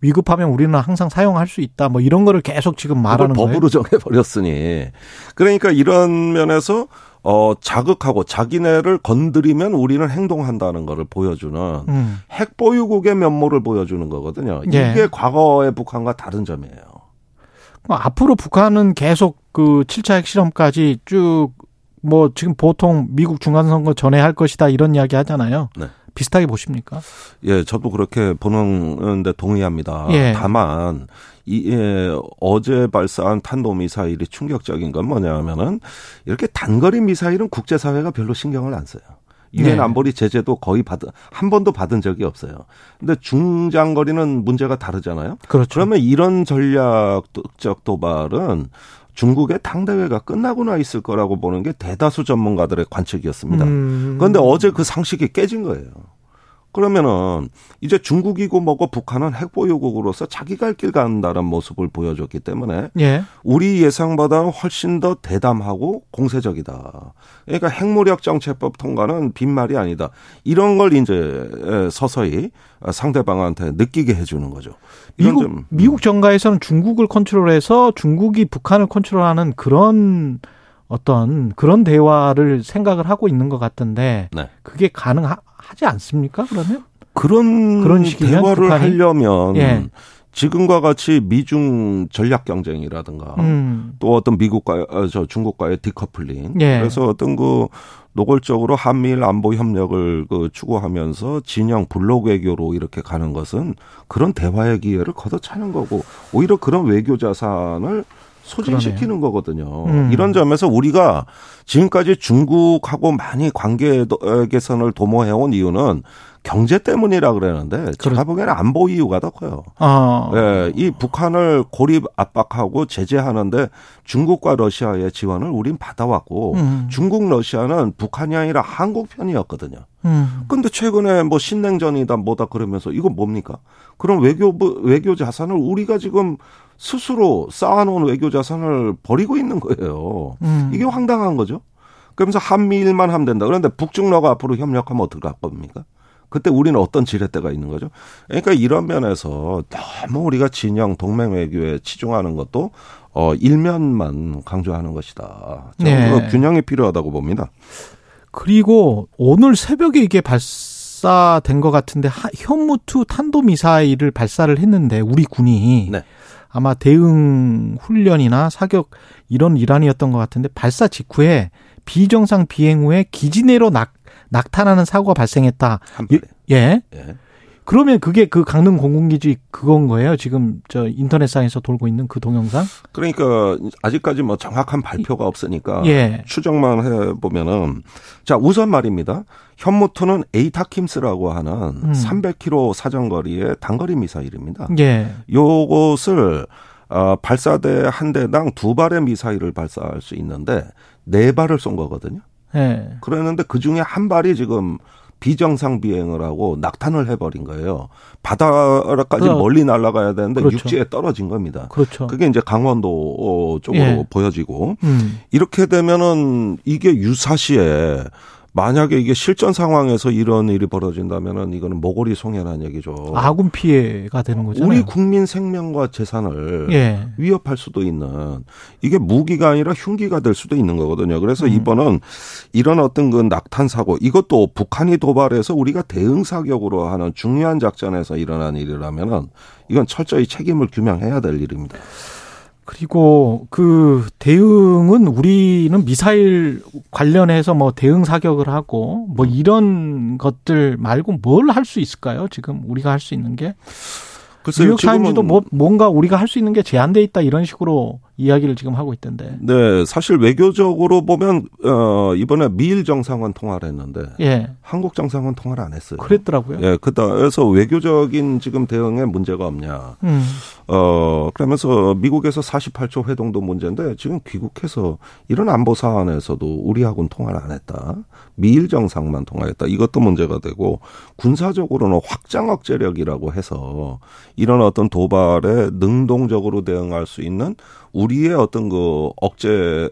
위급하면 우리는 항상 사용할 수 있다. 뭐 이런 거를 계속 지금 말하는 거예요. 법으로 정해 버렸으니. 그러니까 이런 면에서 어 자극하고 자기네를 건드리면 우리는 행동한다는 거를 보여주는 음. 핵 보유국의 면모를 보여주는 거거든요. 이게 예. 과거의 북한과 다른 점이에요. 뭐 앞으로 북한은 계속 그 7차 핵실험까지 쭉 뭐 지금 보통 미국 중간선거 전에 할 것이다 이런 이야기 하잖아요. 네. 비슷하게 보십니까? 예, 저도 그렇게 보는데 동의합니다. 예. 다만 이 예, 어제 발사한 탄도 미사일이 충격적인 건 뭐냐면은 이렇게 단거리 미사일은 국제 사회가 별로 신경을 안 써요. 유엔 네. 안보리 제재도 거의 받은 한 번도 받은 적이 없어요. 근데 중장거리는 문제가 다르잖아요. 그렇죠. 그러면 이런 전략적 도발은 중국의 당대회가 끝나고 나 있을 거라고 보는 게 대다수 전문가들의 관측이었습니다. 음. 그런데 어제 그 상식이 깨진 거예요. 그러면은 이제 중국이고 뭐고 북한은 핵보유국으로서 자기 갈길 간다는 모습을 보여줬기 때문에 예. 우리 예상보다는 훨씬 더 대담하고 공세적이다. 그러니까 핵무력 정책법 통과는 빈말이 아니다. 이런 걸 이제 서서히 상대방한테 느끼게 해주는 거죠. 미국 좀. 미국 정가에서는 중국을 컨트롤해서 중국이 북한을 컨트롤하는 그런 어떤 그런 대화를 생각을 하고 있는 것 같은데 네. 그게 가능하 지 않습니까? 그러면 그런 그런 대화를 북한이? 하려면 예. 지금과 같이 미중 전략 경쟁이라든가 음. 또 어떤 미국과 어, 저 중국과의 디커플링 예. 그래서 어떤 그 노골적으로 한미일 안보 협력을 그 추구하면서 진영 블록 외교로 이렇게 가는 것은 그런 대화의 기회를 걷어차는 거고 오히려 그런 외교 자산을 소진시키는 그러네요. 거거든요. 음. 이런 점에서 우리가 지금까지 중국하고 많이 관계 개선을 도모해온 이유는 경제 때문이라 그러는데 제가 보기에는 안보 이유가 더 커요. 아. 예, 이 북한을 고립 압박하고 제재하는데 중국과 러시아의 지원을 우린 받아왔고 음. 중국 러시아는 북한이 아니라 한국 편이었거든요. 음. 근데 최근에 뭐 신냉전이다 뭐다 그러면서 이거 뭡니까? 그럼 외교 외교 자산을 우리가 지금 스스로 쌓아놓은 외교 자산을 버리고 있는 거예요. 음. 이게 황당한 거죠. 그러면서 한미일만 하면 된다. 그런데 북중러가 앞으로 협력하면 어떻게 할 겁니까? 그때 우리는 어떤 지렛대가 있는 거죠? 그러니까 이런 면에서 너무 우리가 진영 동맹 외교에 치중하는 것도 어 일면만 강조하는 것이다. 저는 네. 균형이 필요하다고 봅니다. 그리고 오늘 새벽에 이게 발사된 것 같은데 현무투 탄도 미사일을 발사를 했는데 우리 군이 네. 아마 대응 훈련이나 사격 이런 일환이었던 것 같은데 발사 직후에 비정상 비행 후에 기지 내로 낙 낙탄하는 사고가 발생했다. 예. 예. 그러면 그게 그 강릉 공군기지 그건 거예요? 지금 저 인터넷상에서 돌고 있는 그 동영상? 그러니까 아직까지 뭐 정확한 발표가 없으니까 예. 추정만 해 보면은 자 우선 말입니다. 현무투는 에이타킴스라고 하는 음. 300km 사정거리의 단거리 미사일입니다. 예. 요것을 어, 발사대 한 대당 두 발의 미사일을 발사할 수 있는데 네 발을 쏜 거거든요. 예. 그랬는데 그 중에 한 발이 지금 비정상 비행을 하고 낙탄을 해버린 거예요. 바다까지 그, 멀리 날아가야 되는데 그렇죠. 육지에 떨어진 겁니다. 그렇죠. 그게 이제 강원도 쪽으로 예. 보여지고 음. 이렇게 되면은 이게 유사시에 만약에 이게 실전 상황에서 이런 일이 벌어진다면은 이거는 모골이 송해라는 얘기죠. 아군 피해가 되는 거죠. 우리 국민 생명과 재산을 예. 위협할 수도 있는 이게 무기가 아니라 흉기가 될 수도 있는 거거든요. 그래서 음. 이번은 이런 어떤 그 낙탄 사고 이것도 북한이 도발해서 우리가 대응 사격으로 하는 중요한 작전에서 일어난 일이라면은 이건 철저히 책임을 규명해야 될 일입니다. 그리고 그 대응은 우리는 미사일 관련해서 뭐 대응 사격을 하고 뭐 이런 것들 말고 뭘 할 수 있을까요? 지금 우리가 할 수 있는 게 뉴욕 타임즈도 뭐 뭔가 우리가 할 수 있는 게 제한돼 있다 이런 식으로 이야기를 지금 하고 있던데. 네, 사실 외교적으로 보면 어 이번에 미일 정상원 통화를 했는데 예. 한국 정상원 통화를 안 했어요. 그랬더라고요. 예, 그래서 외교적인 지금 대응에 문제가 없냐. 음. 어 그러면서 미국에서 48초 회동도 문제인데 지금 귀국해서 이런 안보 사안에서도 우리하고는 통화를 안 했다. 미일 정상만 통화했다. 이것도 문제가 되고 군사적으로는 확장 억제력이라고 해서 이런 어떤 도발에 능동적으로 대응할 수 있는 우리의 어떤 그 억제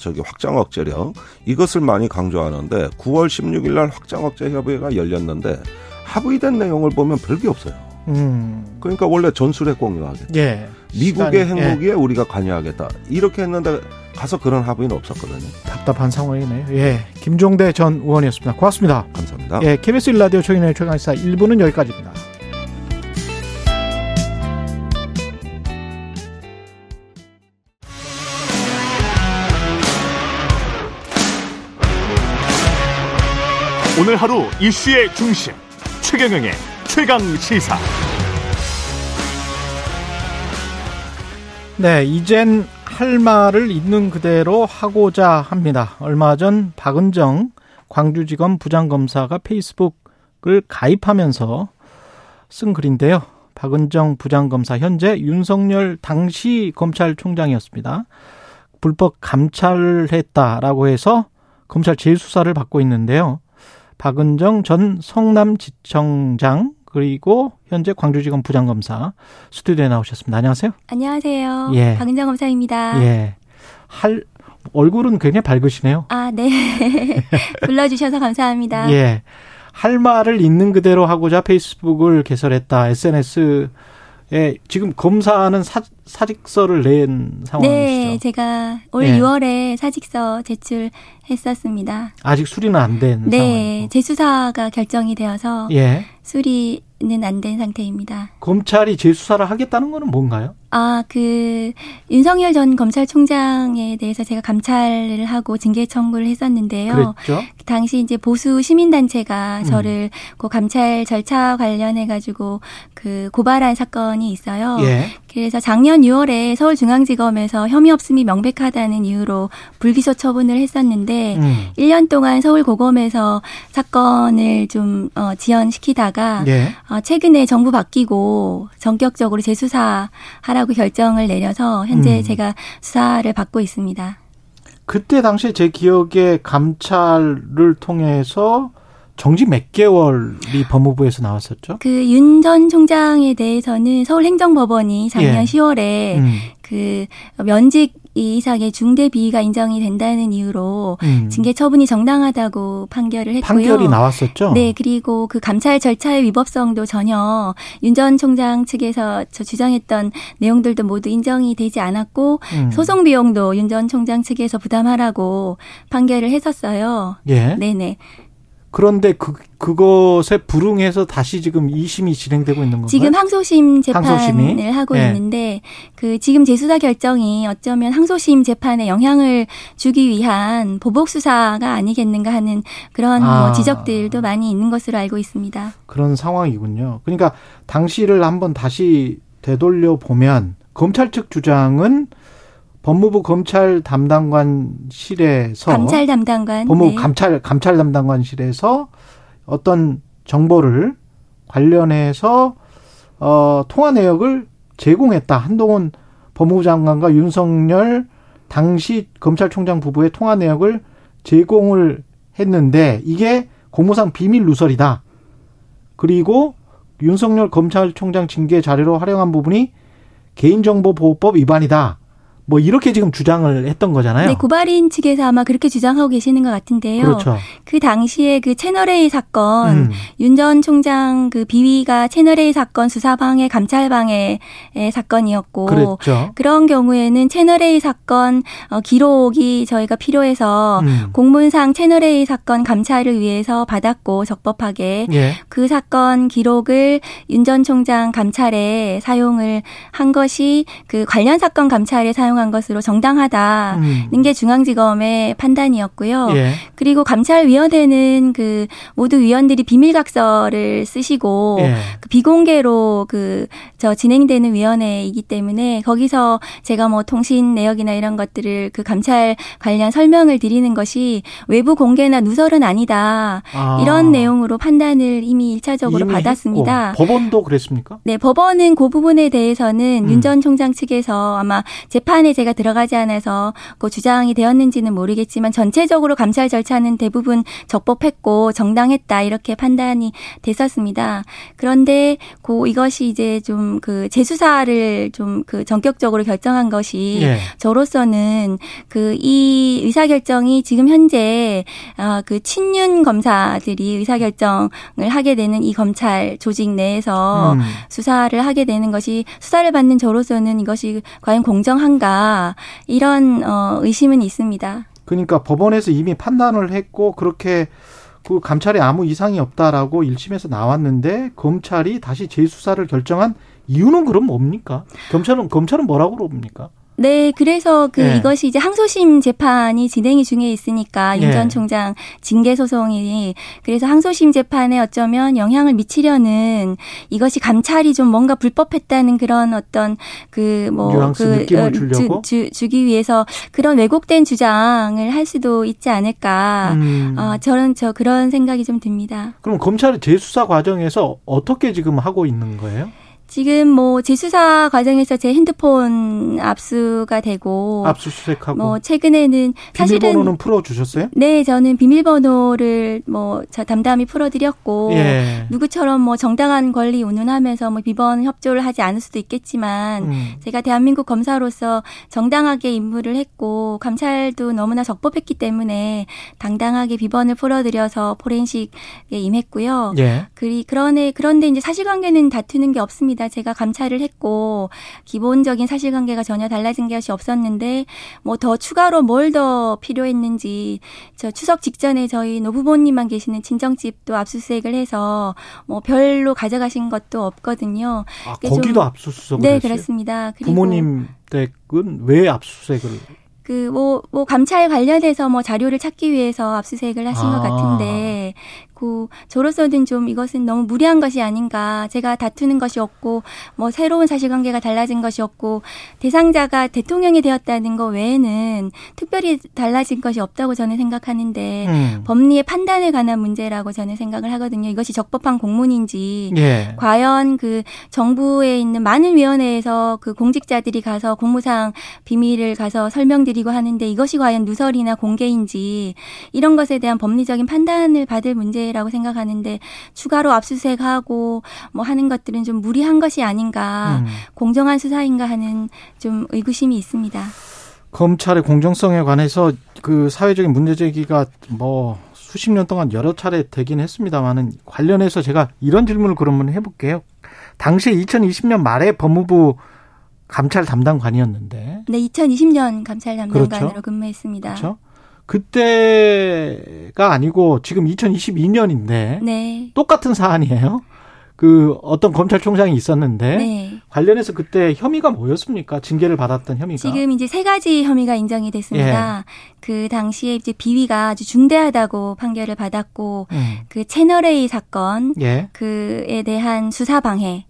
저기 확장 억제력 이것을 많이 강조하는데 9월 16일 날 확장 억제 협의회가 열렸는데 합의된 내용을 보면 별게 없어요. 음. 그러니까 원래 전술핵 공유하겠다. 예. 미국의 시간이, 행복에 예. 우리가 관여하겠다. 이렇게 했는데 가서 그런 합의는 없었거든요. 답답한 상황이네요. 예. 김종대 전 의원이었습니다. 고맙습니다. 감사합니다. 예. KBS 일라디오 최근의 최강시사 1부는 여기까지입니다. 오늘 하루 이슈의 중심 최경영의 최강 시사. 네, 이젠 할 말을 있는 그대로 하고자 합니다. 얼마 전 박은정 광주지검 부장검사가 페이스북을 가입하면서 쓴 글인데요. 박은정 부장검사 현재 윤석열 당시 검찰총장이었습니다. 불법 감찰했다라고 해서 검찰 재수사를 받고 있는데요. 박은정 전 성남지청장 그리고 현재 광주지검 부장검사 스튜디오에 나오셨습니다. 안녕하세요. 안녕하세요. 예. 박은정 검사입니다. 예. 할 얼굴은 굉장히 밝으시네요. 아, 네. 불러주셔서 감사합니다. 예. 할 말을 있는 그대로 하고자 페이스북을 개설했다. SNS 예, 지금 검사는 사, 사직서를 낸 상황이시죠? 네, 제가 올 예. 6월에 사직서 제출했었습니다. 아직 수리는 안된 네, 상황이고. 재수사가 결정이 되어서 예. 수리 는 안 된 상태입니다. 검찰이 재수사를 하겠다는 거는 뭔가요? 아, 그 윤석열 전 검찰총장에 대해서 제가 감찰을 하고 징계 청구를 했었는데요. 그랬죠? 그 당시 이제 보수 시민단체가 음. 저를 그 감찰 절차 관련해 가지고 그 고발한 사건이 있어요. 예. 그래서 작년 6월에 서울중앙지검에서 혐의 없음이 명백하다는 이유로 불기소 처분을 했었는데 음. 1년 동안 서울고검에서 사건을 좀 어, 지연시키다가 예. 어, 최근에 정부 바뀌고 전격적으로 재수사하라고 결정을 내려서 현재 음. 제가 수사를 받고 있습니다. 그때 당시에 제 기억에 감찰을 통해서 정지 몇 개월이 법무부에서 나왔었죠? 그 윤 전 총장에 대해서는 서울행정법원이 작년 예. 10월에 음. 그 면직 이상의 중대 비위가 인정이 된다는 이유로 음. 징계 처분이 정당하다고 판결을 했고요. 판결이 나왔었죠. 네, 그리고 그 감찰 절차의 위법성도 전혀 윤 전 총장 측에서 저 주장했던 내용들도 모두 인정이 되지 않았고 음. 소송 비용도 윤 전 총장 측에서 부담하라고 판결을 했었어요. 예. 네네. 그런데 그 그것에 불응해서 다시 지금 2심이 진행되고 있는 건가요? 지금 항소심 재판을 항소심이? 하고 네. 있는데 그 지금 재수사 결정이 어쩌면 항소심 재판에 영향을 주기 위한 보복 수사가 아니겠는가 하는 그런 아. 뭐 지적들도 많이 있는 것으로 알고 있습니다. 그런 상황이군요. 그러니까 당시를 한번 다시 되돌려 보면 검찰 측 주장은 법무부 검찰 담당관실에서 감찰 담당관 법무부 네. 감찰 감찰 담당관실에서 어떤 정보를 관련해서 어 통화 내역을 제공했다. 한동훈 법무부 장관과 윤석열 당시 검찰총장 부부의 통화 내역을 제공을 했는데 이게 공무상 비밀 누설이다. 그리고 윤석열 검찰총장 징계 자료로 활용한 부분이 개인정보보호법 위반이다. 뭐 이렇게 지금 주장을 했던 거잖아요. 네, 고발인 측에서 아마 그렇게 주장하고 계시는 것 같은데요. 그렇죠. 그 당시에 그 채널 A 사건 음. 윤전 총장 그 비위가 채널 A 사건 수사 방해 감찰 방해 사건이었고 그랬죠. 그런 경우에는 채널 A 사건 어, 기록이 저희가 필요해서 음. 공문상 채널 A 사건 감찰을 위해서 받았고 적법하게 예. 그 사건 기록을 윤 전 총장 감찰에 사용을 한 것이 그 관련 사건 감찰에 사용 사용한 것으로 정당하다는 음. 게 중앙지검의 판단이었고요. 예. 그리고 감찰위원회는 그 모두 위원들이 비밀각서를 쓰시고 예. 그 비공개로 그 저 진행되는 위원회이기 때문에 거기서 제가 뭐 통신 내역이나 이런 것들을 그 감찰 관련 설명을 드리는 것이 외부 공개나 누설은 아니다. 아. 이런 내용으로 판단을 이미 1차적으로 이미 받았습니다. 했고. 법원도 그랬습니까? 네, 법원은 그 부분에 대해서는 음. 윤전 총장 측에서 아마 재판 사안에 제가 들어가지 않아서 그 주장이 되었는지는 모르겠지만 전체적으로 감찰 절차는 대부분 적법했고 정당했다 이렇게 판단이 됐었습니다. 그런데 고 이것이 이제 좀 그 재수사를 좀 그 전격적으로 결정한 것이 예. 저로서는 그 이 의사 결정이 지금 현재 아그 친윤 검사들이 의사 결정을 하게 되는 이 검찰 조직 내에서 음. 수사를 하게 되는 것이 수사를 받는 저로서는 이것이 과연 공정한가 이런 어, 의심은 있습니다. 그러니까 법원에서 이미 판단을 했고 그렇게 그 감찰에 아무 이상이 없다라고 1심에서 나왔는데 검찰이 다시 재수사를 결정한 이유는 그럼 뭡니까? 검찰은 검찰은 뭐라고 그럽니까? 네, 그래서 그 예. 이것이 이제 항소심 재판이 진행이 중에 있으니까 예. 윤전 총장 징계 소송이 그래서 항소심 재판에 어쩌면 영향을 미치려는 이것이 감찰이 좀 뭔가 불법했다는 그런 어떤 그 뭐그 그, 어, 주, 주, 주기 위해서 그런 왜곡된 주장을 할 수도 있지 않을까. 음. 어, 저는 저 그런 생각이 좀 듭니다. 그럼 검찰의 재수사 과정에서 어떻게 지금 하고 있는 거예요? 지금 뭐 재수사 과정에서 제 핸드폰 압수가 되고 압수수색하고 뭐 최근에는 사실은 비밀번호는 풀어 주셨어요? 네, 저는 비밀번호를 뭐저 담담히 풀어 드렸고 예. 누구처럼 뭐 정당한 권리 운운하면서 뭐 비번 협조를 하지 않을 수도 있겠지만 음. 제가 대한민국 검사로서 정당하게 임무를 했고 감찰도 너무나 적법했기 때문에 당당하게 비번을 풀어 드려서 포렌식에 임했고요. 예. 그리 그러네 그런데 이제 사실관계는 다투는 게 없습니다. 있습니다. 제가 감찰을 했고 기본적인 사실관계가 전혀 달라진 것이 없었는데 뭐 더 추가로 뭘 더 필요했는지 저 추석 직전에 저희 노부모님만 계시는 친정집도 압수수색을 해서 뭐 별로 가져가신 것도 없거든요. 아, 거기도 압수수색 네, 했어요? 그렇습니다. 부모님 댁은 왜 압수수색을 그, 뭐, 뭐, 감찰 관련해서 뭐 자료를 찾기 위해서 압수수색을 하신 아. 것 같은데, 않고 저로서는 좀 이것은 너무 무리한 것이 아닌가. 제가 다투는 것이 없고 뭐 새로운 사실관계가 달라진 것이 없고 대상자가 대통령이 되었다는 것 외에는 특별히 달라진 것이 없다고 저는 생각하는데 음. 법리의 판단에 관한 문제라고 저는 생각을 하거든요. 이것이 적법한 공문인지 예. 과연 그 정부에 있는 많은 위원회에서 그 공직자들이 가서 공무상 비밀을 가서 설명드리고 하는데 이것이 과연 누설이나 공개인지 이런 것에 대한 법리적인 판단을 받을 문제 문제라고 생각하는데 추가로 압수수색하고 뭐 하는 것들은 좀 무리한 것이 아닌가 음. 공정한 수사인가 하는 좀 의구심이 있습니다. 검찰의 공정성에 관해서 그 사회적인 문제 제기가 뭐 수십 년 동안 여러 차례 되긴 했습니다만은 관련해서 제가 이런 질문을 그러면 해볼게요. 당시 2020년 말에 법무부 감찰 담당관이었는데. 네, 2020년 감찰 담당관으로 그렇죠? 근무했습니다. 그렇죠. 그때가 아니고 지금 2022년인데 네. 똑같은 사안이에요. 그 어떤 검찰총장이 있었는데 네. 관련해서 그때 혐의가 뭐였습니까? 징계를 받았던 혐의가 지금 이제 세 가지 혐의가 인정이 됐습니다. 예. 그 당시에 이제 비위가 아주 중대하다고 판결을 받았고 음. 그 채널 A 사건 예. 그에 대한 수사 방해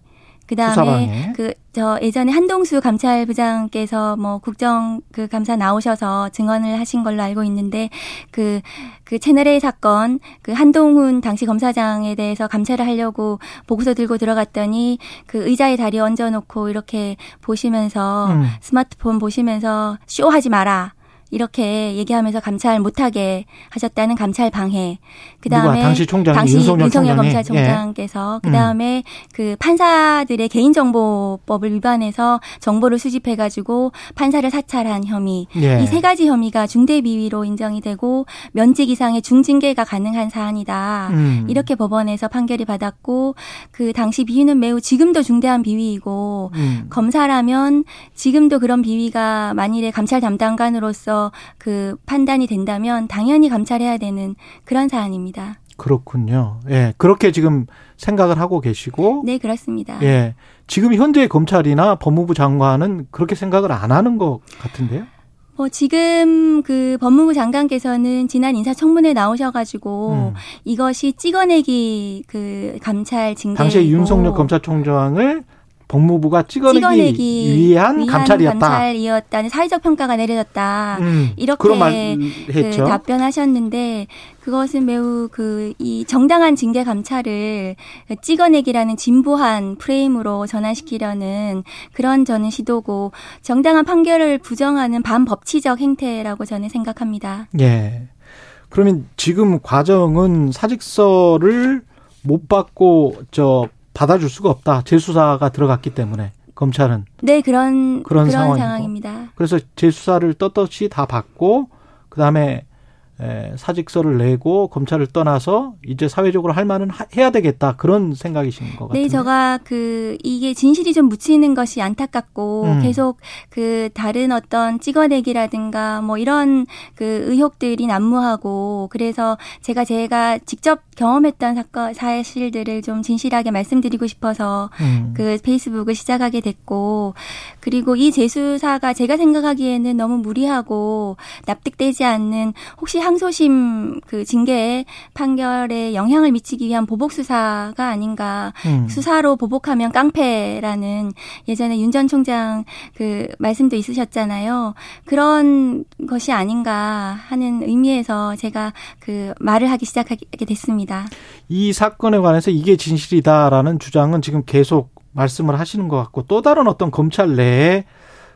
그다음에 그 저 예전에 한동수 감찰부장께서 뭐 국정 그 감사 나오셔서 증언을 하신 걸로 알고 있는데 그그 그 채널 A 사건 그 한동훈 당시 검사장에 대해서 감찰을 하려고 보고서 들고 들어갔더니 그 의자에 다리 얹어 놓고 이렇게 보시면서 음. 스마트폰 보시면서 쇼 하지 마라. 이렇게 얘기하면서 감찰 못하게 하셨다는 감찰 방해. 그 다음에 당시 총장 당시 윤석열, 윤석열 검찰총장께서 예. 그 다음에 음. 그 판사들의 개인정보법을 위반해서 정보를 수집해가지고 판사를 사찰한 혐의. 예. 이세 가지 혐의가 중대 비위로 인정이 되고 면직 이상의 중징계가 가능한 사안이다. 음. 이렇게 법원에서 판결이 받았고 그 당시 비위는 매우 지금도 중대한 비위이고 음. 검사라면 지금도 그런 비위가 만일에 감찰 담당관으로서 그 판단이 된다면 당연히 감찰해야 되는 그런 사안입니다. 그렇군요. 예. 그렇게 지금 생각을 하고 계시고. 네, 그렇습니다. 예. 지금 현재 검찰이나 법무부 장관은 그렇게 생각을 안 하는 것 같은데요? 뭐 지금 그 법무부 장관께서는 지난 인사청문회 나오셔가지고 음. 이것이 찍어내기 그 감찰 징계 당시에 윤석열 검찰총장을 법무부가 찍어내기, 찍어내기 위한, 위한, 감찰이었다. 감찰이었다는 사회적 평가가 내려졌다. 음, 이렇게 그 답변하셨는데 그것은 매우 그 이 정당한 징계 감찰을 찍어내기라는 진부한 프레임으로 전환시키려는 그런 저는 시도고 정당한 판결을 부정하는 반법치적 행태라고 저는 생각합니다. 예. 그러면 지금 과정은 사직서를 못 받고 저 받아줄 수가 없다. 재수사가 들어갔기 때문에 검찰은 네 그런 그런, 그런 상황입니다. 그래서 재수사를 떳떳이 다 받고 그 다음에 에, 사직서를 내고 검찰을 떠나서 이제 사회적으로 할 만은 해야 되겠다 그런 생각이신 것 같아요. 네, 제가 그 이게 진실이 좀 묻히는 것이 안타깝고 음. 계속 그 다른 어떤 찍어내기라든가 뭐 이런 그 의혹들이 난무하고 그래서 제가 제가 직접 경험했던 사건 사실들을 좀 진실하게 말씀드리고 싶어서 음. 그 페이스북을 시작하게 됐고 그리고 이 재수사가 제가 생각하기에는 너무 무리하고 납득되지 않는 혹시 항소심 그 징계 판결에 영향을 미치기 위한 보복 수사가 아닌가. 음. 수사로 보복하면 깡패라는 예전에 윤 전 총장 그 말씀도 있으셨잖아요. 그런 것이 아닌가 하는 의미에서 제가 그 말을 하기 시작하게 됐습니다. 이 사건에 관해서 이게 진실이다라는 주장은 지금 계속 말씀을 하시는 것 같고 또 다른 어떤 검찰 내에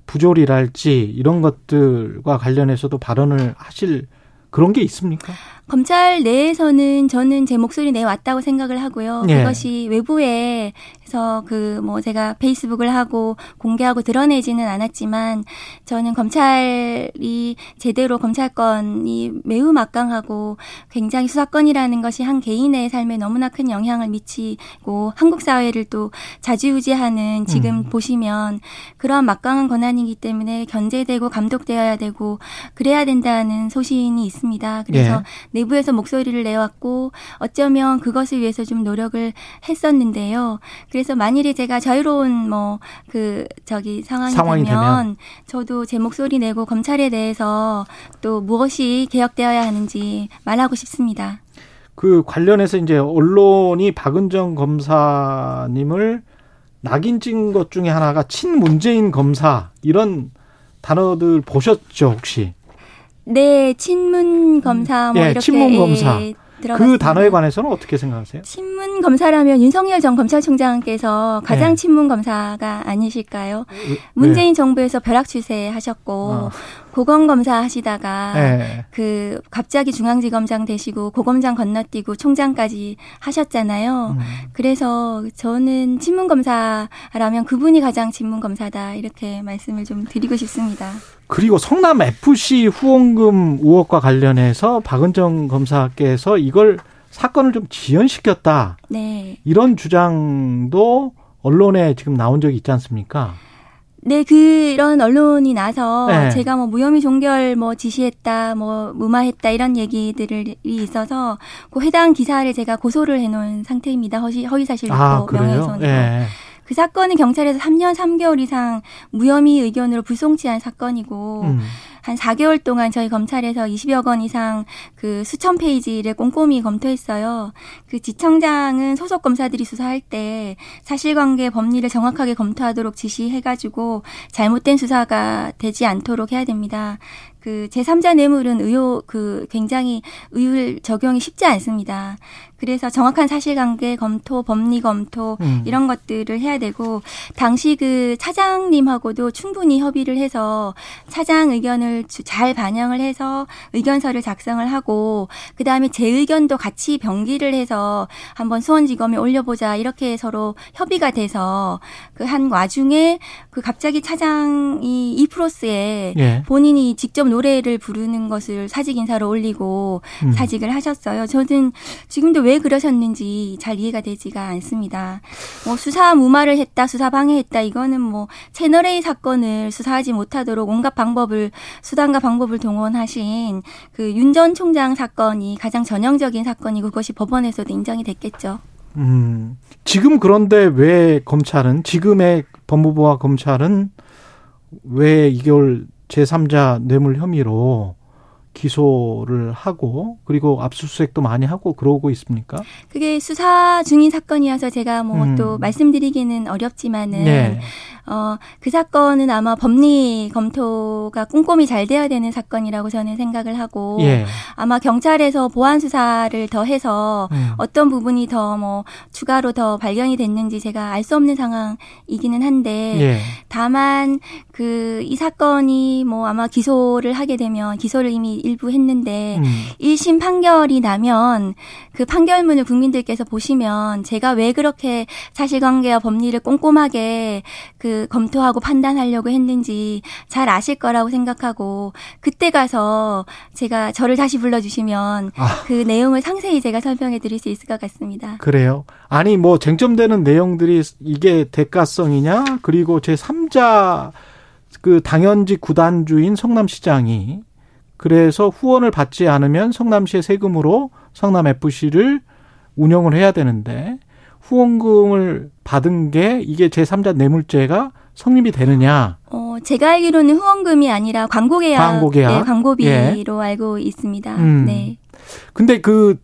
부조리랄지 이런 것들과 관련해서도 발언을 하실 그런 게 있습니까? 검찰 내에서는 저는 제 목소리 내왔다고 생각을 하고요. 예. 그것이 외부에 그래서 그 뭐 제가 페이스북을 하고 공개하고 드러내지는 않았지만 저는 검찰이 제대로 검찰권이 매우 막강하고 굉장히 수사권이라는 것이 한 개인의 삶에 너무나 큰 영향을 미치고 한국 사회를 또 자주유지하는 지금 음. 보시면 그러한 막강한 권한이기 때문에 견제되고 감독되어야 되고 그래야 된다는 소신이 있습니다. 그래서 예. 내부에서 목소리를 내왔고 어쩌면 그것을 위해서 좀 노력을 했었는데요. 그래서 만일에 제가 자유로운 뭐 그 저기 상황이, 상황이 되면, 되면, 저도 제 목소리 내고 검찰에 대해서 또 무엇이 개혁되어야 하는지 말하고 싶습니다. 그 관련해서 이제 언론이 박은정 검사님을 낙인 찍은 것 중에 하나가 친문재인 검사 이런 단어들 보셨죠 혹시? 네, 친문 검사 뭐 예, 이렇게 친문 검사. 그 단어에 관해서는 어떻게 생각하세요? 친문 검사라면 윤석열 전 검찰총장께서 가장 네. 친문 검사가 아니실까요? 네. 문재인 정부에서 벼락 추세 하셨고 어. 고검검사 하시다가 네. 그 갑자기 중앙지검장 되시고 고검장 건너뛰고 총장까지 하셨잖아요. 음. 그래서 저는 친문검사라면 그분이 가장 친문검사다 이렇게 말씀을 좀 드리고 싶습니다. 그리고 성남 FC 후원금 의혹과 관련해서 박은정 검사께서 이걸 사건을 좀 지연시켰다. 네. 이런 주장도 언론에 지금 나온 적이 있지 않습니까? 네, 그런 언론이 나서 네. 제가 뭐 무혐의 종결 뭐 지시했다, 뭐 무마했다 이런 얘기들이 있어서 그 해당 기사를 제가 고소를 해놓은 상태입니다. 허위, 허위사실 아, 명예훼손으로. 네. 그 사건은 경찰에서 3년 3개월 이상 무혐의 의견으로 불송치한 사건이고 음. 한 4개월 동안 저희 검찰에서 20여 건 이상 그 수천 페이지를 꼼꼼히 검토했어요. 그 지청장은 소속 검사들이 수사할 때 사실관계 법리를 정확하게 검토하도록 지시해가지고 잘못된 수사가 되지 않도록 해야 됩니다. 그 제3자 뇌물은 의혹 그 굉장히 의율 적용이 쉽지 않습니다. 그래서 정확한 사실관계 검토, 법리 검토 음. 이런 것들을 해야 되고 당시 그 차장님하고도 충분히 협의를 해서 차장 의견을 잘 반영을 해서 의견서를 작성을 하고 그 다음에 제 의견도 같이 병기를 해서 한번 수원지검에 올려보자 이렇게 서로 협의가 돼서 그 한 와중에 그 갑자기 차장이 이프로스에 예. 본인이 직접 노래를 부르는 것을 사직 인사로 올리고 음. 사직을 하셨어요. 저는 지금도 왜 그러셨는지 잘 이해가 되지가 않습니다. 뭐 수사 무마를 했다, 수사 방해했다 이거는 뭐 채널 A 사건을 수사하지 못하도록 온갖 방법을 수단과 방법을 동원하신 그 윤 전 총장 사건이 가장 전형적인 사건이고 그것이 법원에서도 인정이 됐겠죠. 음, 지금 그런데 왜 검찰은 지금의 법무부와 검찰은 왜 이걸 제3자 뇌물 혐의로 기소를 하고 그리고 압수수색도 많이 하고 그러고 있습니까? 그게 수사 중인 사건이어서 제가 뭐또 음. 말씀드리기는 어렵지만은 네. 어, 그 사건은 아마 법리 검토가 꼼꼼히 잘 돼야 되는 사건이라고 저는 생각을 하고 예. 아마 경찰에서 보안 수사를 더 해서 음. 어떤 부분이 더 뭐 추가로 더 발견이 됐는지 제가 알 수 없는 상황이기는 한데 예. 다만 그 이 사건이 뭐 아마 기소를 하게 되면 기소를 이미 일부 했는데 음. 1심 판결이 나면 그 판결문을 국민들께서 보시면 제가 왜 그렇게 사실관계와 법리를 꼼꼼하게 그 검토하고 판단하려고 했는지 잘 아실 거라고 생각하고 그때 가서 제가 저를 다시 불러주시면 아. 그 내용을 상세히 제가 설명해 드릴 수 있을 것 같습니다. 그래요? 아니 뭐 쟁점되는 내용들이 이게 대가성이냐 그리고 제 3자 그 당연직 구단주인 성남시장이 그래서 후원을 받지 않으면 성남시의 세금으로 성남 FC를 운영을 해야 되는데 후원금을 받은 게 이게 제3자 뇌물죄가 성립이 되느냐? 어, 제가 알기로는 후원금이 아니라 광고 계약, 광고 계약, 네, 광고비로 예. 알고 있습니다. 음. 네. 근데 그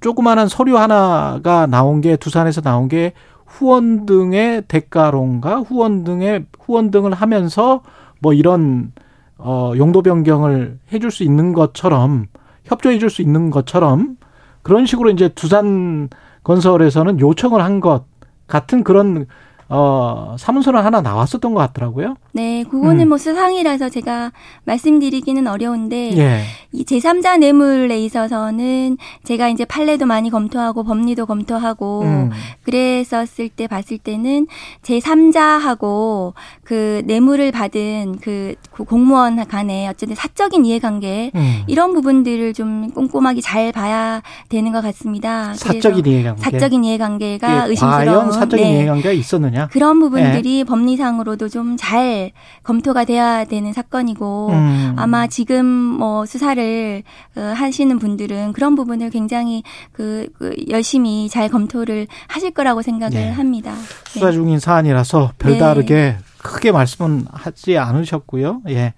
조그마한 서류 하나가 나온 게 두산에서 나온 게 후원 등의 대가론가 후원 등의 후원 등을 하면서 뭐 이런 어 용도 변경을 해줄 수 있는 것처럼 협조해 줄 수 있는 것처럼 그런 식으로 이제 두산 건설에서는 요청을 한 것 같은 그런 어, 사문서는 하나 나왔었던 것 같더라고요. 네, 그거는 음. 뭐 수상이라서 제가 말씀드리기는 어려운데 예. 이 제3자 뇌물에 있어서는 제가 이제 판례도 많이 검토하고 법리도 검토하고 음. 그랬었을 때 봤을 때는 제3자하고 그 뇌물을 받은 그 공무원 간에 어쨌든 사적인 이해관계 음. 이런 부분들을 좀 꼼꼼하게 잘 봐야 되는 것 같습니다. 사적인 이해관계. 사적인 이해관계가 의심스러운. 과연 사적인 네. 이해관계가 있었느냐? 그런 부분들이 네. 법리상으로도 좀 잘 검토가 돼야 되는 사건이고 음. 아마 지금 뭐 수사를 어, 하시는 분들은 그런 부분을 굉장히 그, 그 열심히 잘 검토를 하실 거라고 생각을 네. 합니다. 수사 네. 중인 사안이라서 별다르게 네. 크게 말씀은 하지 않으셨고요. 예.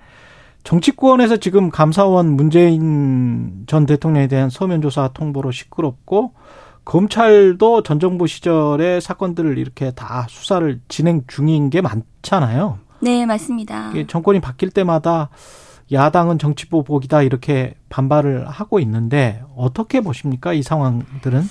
정치권에서 지금 감사원 문재인 전 대통령에 대한 서면 조사 통보로 시끄럽고 검찰도 전 정부 시절의 사건들을 이렇게 다 수사를 진행 중인 게 많잖아요. 네, 맞습니다. 정권이 바뀔 때마다 야당은 정치 보복이다 이렇게 반발을 하고 있는데 어떻게 보십니까? 이 상황들은?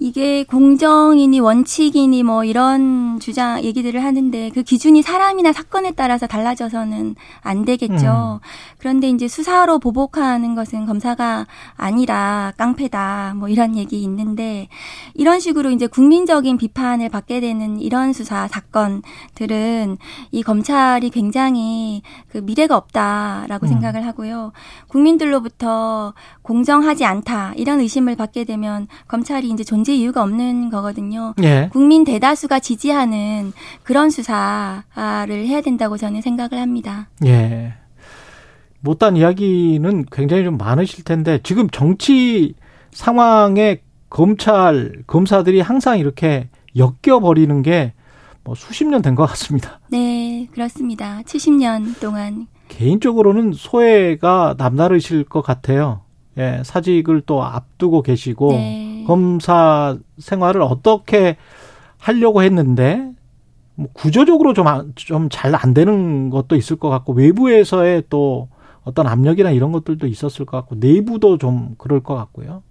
이게 공정이니 원칙이니 뭐 이런 주장 얘기들을 하는데 그 기준이 사람이나 사건에 따라서 달라져서는 안 되겠죠. 음. 그런데 이제 수사로 보복하는 것은 검사가 아니라 깡패다 뭐 이런 얘기 있는데 이런 식으로 이제 국민적인 비판을 받게 되는 이런 수사 사건들은 이 검찰이 굉장히 그 미래가 없다라고 음. 생각을 하고요. 국민들로부터 공정하지 않다 이런 의심을 받게 되면 검찰이 이제 존재 이유가 없는 거거든요. 예. 국민 대다수가 지지하는 그런 수사를 해야 된다고 저는 생각을 합니다. 예. 못한 이야기는 굉장히 좀 많으실 텐데 지금 정치 상황에 검찰 검사들이 항상 이렇게 엮여 버리는 게 뭐 수십 년 된 것 같습니다. 네, 그렇습니다. 70년 동안 개인적으로는 소외가 남다르실 것 같아요. 예, 사직을 또 앞두고 계시고 네. 검사 생활을 어떻게 하려고 했는데 뭐 구조적으로 좀 좀 잘 안 되는 것도 있을 것 같고 외부에서의 또 어떤 압력이나 이런 것들도 있었을 것 같고 내부도 좀 그럴 것 같고요.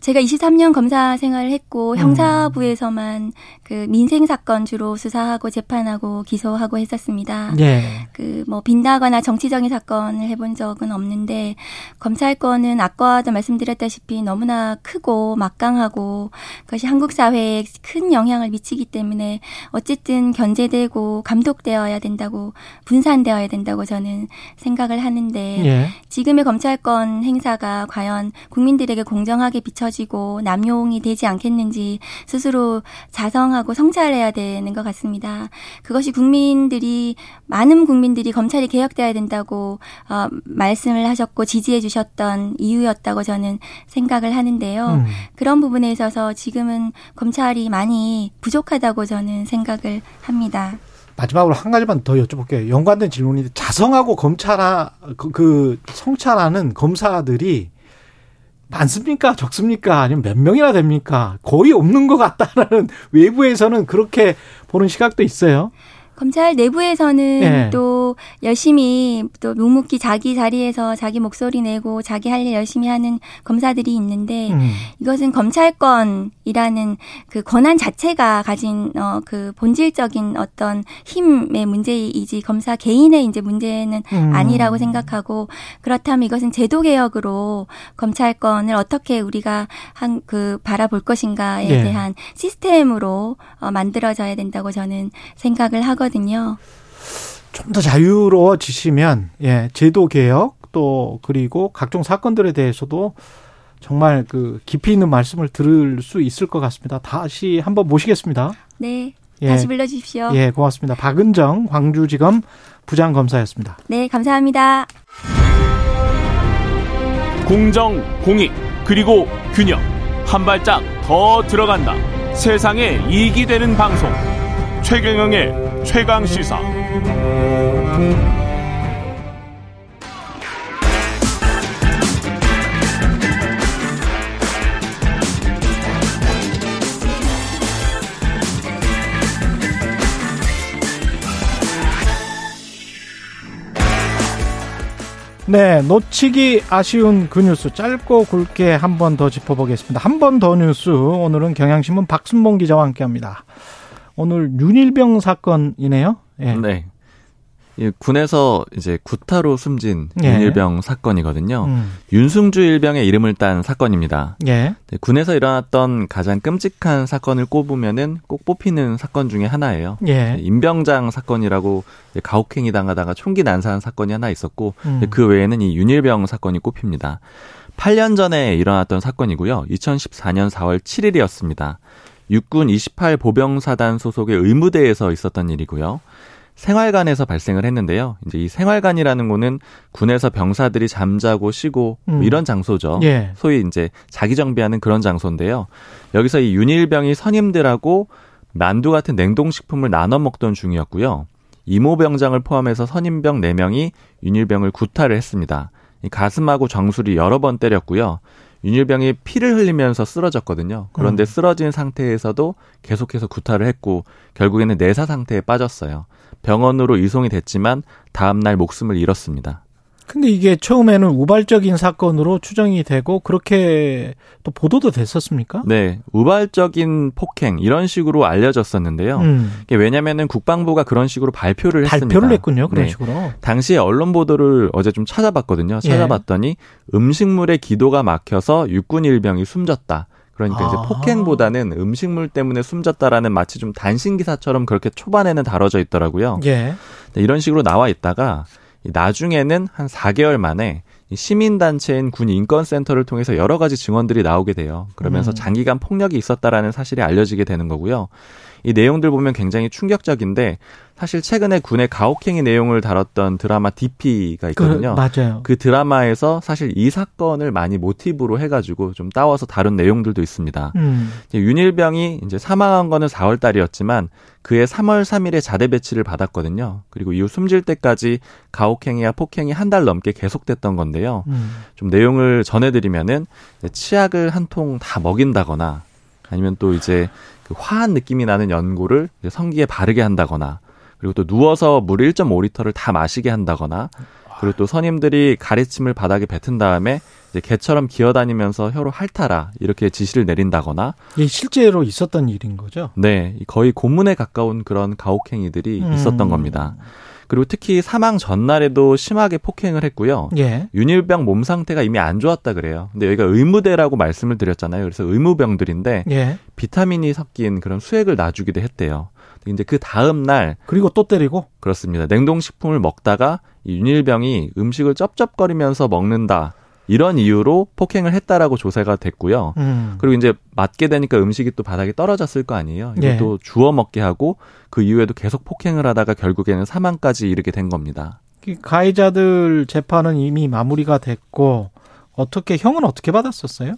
제가 23년 검사 생활을 했고 음. 형사부에서만 그 민생 사건 주로 수사하고 재판하고 기소하고 했었습니다. 예. 그뭐 빈다거나 정치적인 사건을 해본 적은 없는데 검찰권은 아까도 말씀드렸다시피 너무나 크고 막강하고 그것이 한국 사회에 큰 영향을 미치기 때문에 어쨌든 견제되고 감독되어야 된다고 분산되어야 된다고 저는 생각을 하는데 예. 지금의 검찰권 행사가 과연 국민들에게 공정하게 비춰 지고 남용이 되지 않겠는지 스스로 자성하고 성찰해야 되는 것 같습니다. 그것이 국민들이 많은 국민들이 검찰이 개혁돼야 된다고 어, 말씀을 하셨고 지지해 주셨던 이유였다고 저는 생각을 하는데요. 음. 그런 부분에 있어서 지금은 검찰이 많이 부족하다고 저는 생각을 합니다. 마지막으로 한 가지만 더 여쭤볼게요. 연관된 질문인데 자성하고 검찰하 그, 그 성찰하는 검사들이 많습니까? 적습니까? 아니면 몇 명이나 됩니까? 거의 없는 것 같다라는 외부에서는 그렇게 보는 시각도 있어요. 검찰 내부에서는 네. 또 열심히 또 묵묵히 자기 자리에서 자기 목소리 내고 자기 할 일 열심히 하는 검사들이 있는데 음. 이것은 검찰권이라는 그 권한 자체가 가진 어 그 본질적인 어떤 힘의 문제이지 검사 개인의 이제 문제는 음. 아니라고 생각하고 그렇다면 이것은 제도 개혁으로 검찰권을 어떻게 우리가 한 그 바라볼 것인가에 네. 대한 시스템으로 어 만들어져야 된다고 저는 생각을 하거 하거든요. 좀 더 자유로워지시면 예, 제도 개혁 또 그리고 각종 사건들에 대해서도 정말 그 깊이 있는 말씀을 들을 수 있을 것 같습니다. 다시 한번 모시겠습니다. 네. 예. 다시 불러주십시오. 예, 고맙습니다. 박은정 광주지검 부장검사였습니다. 네, 감사합니다. 공정, 공익, 그리고 균형. 한 발짝 더 들어간다. 세상에 이익이 되는 방송. 최경영의 최강 시사. 네, 놓치기 아쉬운 그 뉴스 짧고 굵게 한 번 더 짚어보겠습니다. 한 번 더 뉴스 오늘은 경향신문 박순봉 기자와 함께합니다. 오늘 윤일병 사건이네요. 예. 네. 이 군에서 이제 구타로 숨진 예. 윤일병 사건이거든요. 음. 윤승주 일병의 이름을 딴 사건입니다. 예. 네, 군에서 일어났던 가장 끔찍한 사건을 꼽으면은 꼭 뽑히는 사건 중에 하나예요. 예. 임병장 사건이라고 가혹행위 당하다가 총기 난사한 사건이 하나 있었고 음. 그 외에는 이 윤일병 사건이 꼽힙니다. 8년 전에 일어났던 사건이고요. 2014년 4월 7일이었습니다. 육군 28 보병사단 소속의 의무대에서 있었던 일이고요. 생활관에서 발생을 했는데요. 이제 이 생활관이라는 곳은 군에서 병사들이 잠자고 쉬고 뭐 음. 이런 장소죠. 예. 소위 이제 자기 정비하는 그런 장소인데요. 여기서 이 윤일병이 선임들하고 만두 같은 냉동식품을 나눠 먹던 중이었고요. 이모병장을 포함해서 선임병 4명이 윤일병을 구타를 했습니다. 가슴하고 정수리 여러 번 때렸고요. 윤일병이 피를 흘리면서 쓰러졌거든요. 그런데 음. 쓰러진 상태에서도 계속해서 구타를 했고 결국에는 내사 상태에 빠졌어요. 병원으로 이송이 됐지만 다음날 목숨을 잃었습니다. 근데 이게 처음에는 우발적인 사건으로 추정이 되고 그렇게 또 보도도 됐었습니까? 네, 우발적인 폭행 이런 식으로 알려졌었는데요. 음. 이게 왜냐면은 국방부가 그런 식으로 발표를, 했습니다. 발표를 했군요, 그런 네. 식으로. 당시에 언론 보도를 어제 좀 찾아봤거든요. 예. 찾아봤더니 예. 음식물에 기도가 막혀서 육군 일병이 숨졌다. 그러니까 아. 이제 폭행보다는 음식물 때문에 숨졌다라는 마치 좀 단신 기사처럼 그렇게 초반에는 다뤄져 있더라고요. 예. 네, 이런 식으로 나와 있다가 나중에는 한 4개월 만에 시민단체인 군 인권센터를 통해서 여러 가지 증언들이 나오게 돼요. 그러면서 음. 장기간 폭력이 있었다라는 사실이 알려지게 되는 거고요. 이 내용들 보면 굉장히 충격적인데 사실 최근에 군의 가혹행위 내용을 다뤘던 드라마 DP가 있거든요. 그, 맞아요. 그 드라마에서 사실 이 사건을 많이 모티브로 해가지고 좀 따와서 다룬 내용들도 있습니다. 음. 윤일병이 이제 사망한 거는 4월 달이었지만 그해 3월 3일에 자대 배치를 받았거든요. 그리고 이후 숨질 때까지 가혹행위와 폭행이 한 달 넘게 계속됐던 건데요. 음. 좀 내용을 전해드리면은 치약을 한 통 다 먹인다거나 아니면 또 이제 그 화한 느낌이 나는 연고를 성기에 바르게 한다거나 그리고 또 누워서 물 1.5리터를 다 마시게 한다거나 그리고 또 선임들이 가래침을 바닥에 뱉은 다음에 이제 개처럼 기어다니면서 혀로 핥아라 이렇게 지시를 내린다거나 이 실제로 있었던 일인 거죠? 네, 거의 고문에 가까운 그런 가혹행위들이 음. 있었던 겁니다. 그리고 특히 사망 전날에도 심하게 폭행을 했고요. 예. 윤일병 몸 상태가 이미 안 좋았다 그래요. 근데 여기가 의무대라고 말씀을 드렸잖아요. 그래서 의무병들인데 예. 비타민이 섞인 그런 수액을 놔주기도 했대요. 이제 그 다음 날 그리고 또 때리고 그렇습니다. 냉동식품을 먹다가 이 윤일병이 음식을 쩝쩝거리면서 먹는다. 이런 이유로 폭행을 했다라고 조사가 됐고요. 음. 그리고 이제 맞게 되니까 음식이 또 바닥에 떨어졌을 거 아니에요. 이것도 예. 주워 먹게 하고 그 이후에도 계속 폭행을 하다가 결국에는 사망까지 이르게 된 겁니다. 가해자들 재판은 이미 마무리가 됐고 어떻게 형은 어떻게 받았었어요?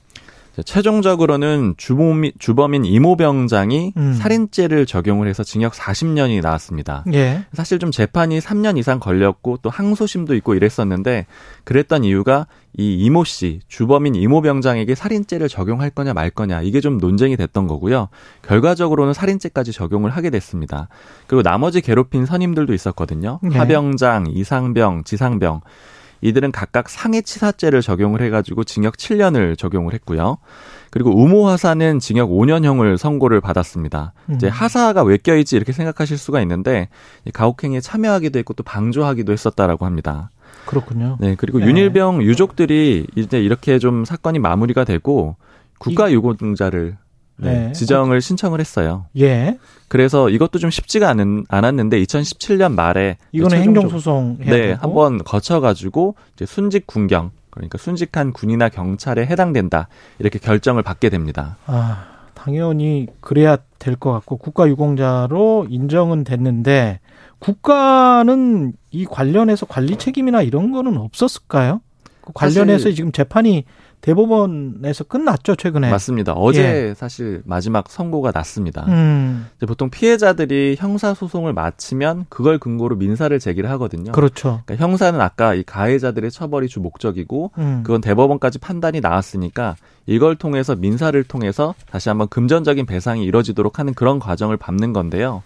최종적으로는 주범인, 주범인 이모 병장이 음. 살인죄를 적용을 해서 징역 40년이 나왔습니다. 예. 사실 좀 재판이 3년 이상 걸렸고 또 항소심도 있고 이랬었는데 그랬던 이유가 이 이모 씨, 주범인 이모 병장에게 살인죄를 적용할 거냐 말 거냐 이게 좀 논쟁이 됐던 거고요. 결과적으로는 살인죄까지 적용을 하게 됐습니다. 그리고 나머지 괴롭힌 선임들도 있었거든요. 예. 하병장, 이상병, 지상병. 이들은 각각 상해치사죄를 적용을 해가지고 징역 7년을 적용을 했고요. 그리고 우모 하사는 징역 5년형을 선고를 받았습니다. 음. 이제 하사가 왜 껴있지 이렇게 생각하실 수가 있는데 가혹행위에 참여하기도 했고 또 방조하기도 했었다라고 합니다. 그렇군요. 네, 그리고 네. 윤일병 유족들이 이제 이렇게 좀 사건이 마무리가 되고 국가 유공자를 네, 네. 지정을 신청을 했어요. 예. 그래서 이것도 좀 쉽지가 않은, 않았는데 2017년 말에 이거는 행정소송 네, 한번 거쳐가지고 이제 순직 군경 그러니까 순직한 군이나 경찰에 해당된다 이렇게 결정을 받게 됩니다. 아 당연히 그래야 될 것 같고 국가유공자로 인정은 됐는데 국가는 이 관련해서 관리 책임이나 이런 거는 없었을까요? 그 관련해서 지금 재판이 대법원에서 끝났죠 최근에 맞습니다. 어제 예. 사실 마지막 선고가 났습니다. 음. 보통 피해자들이 형사 소송을 마치면 그걸 근거로 민사를 제기를 하거든요. 그렇죠. 그러니까 형사는 아까 이 가해자들의 처벌이 주 목적이고 음. 그건 대법원까지 판단이 나왔으니까 이걸 통해서 민사를 통해서 다시 한번 금전적인 배상이 이뤄지도록 하는 그런 과정을 밟는 건데요.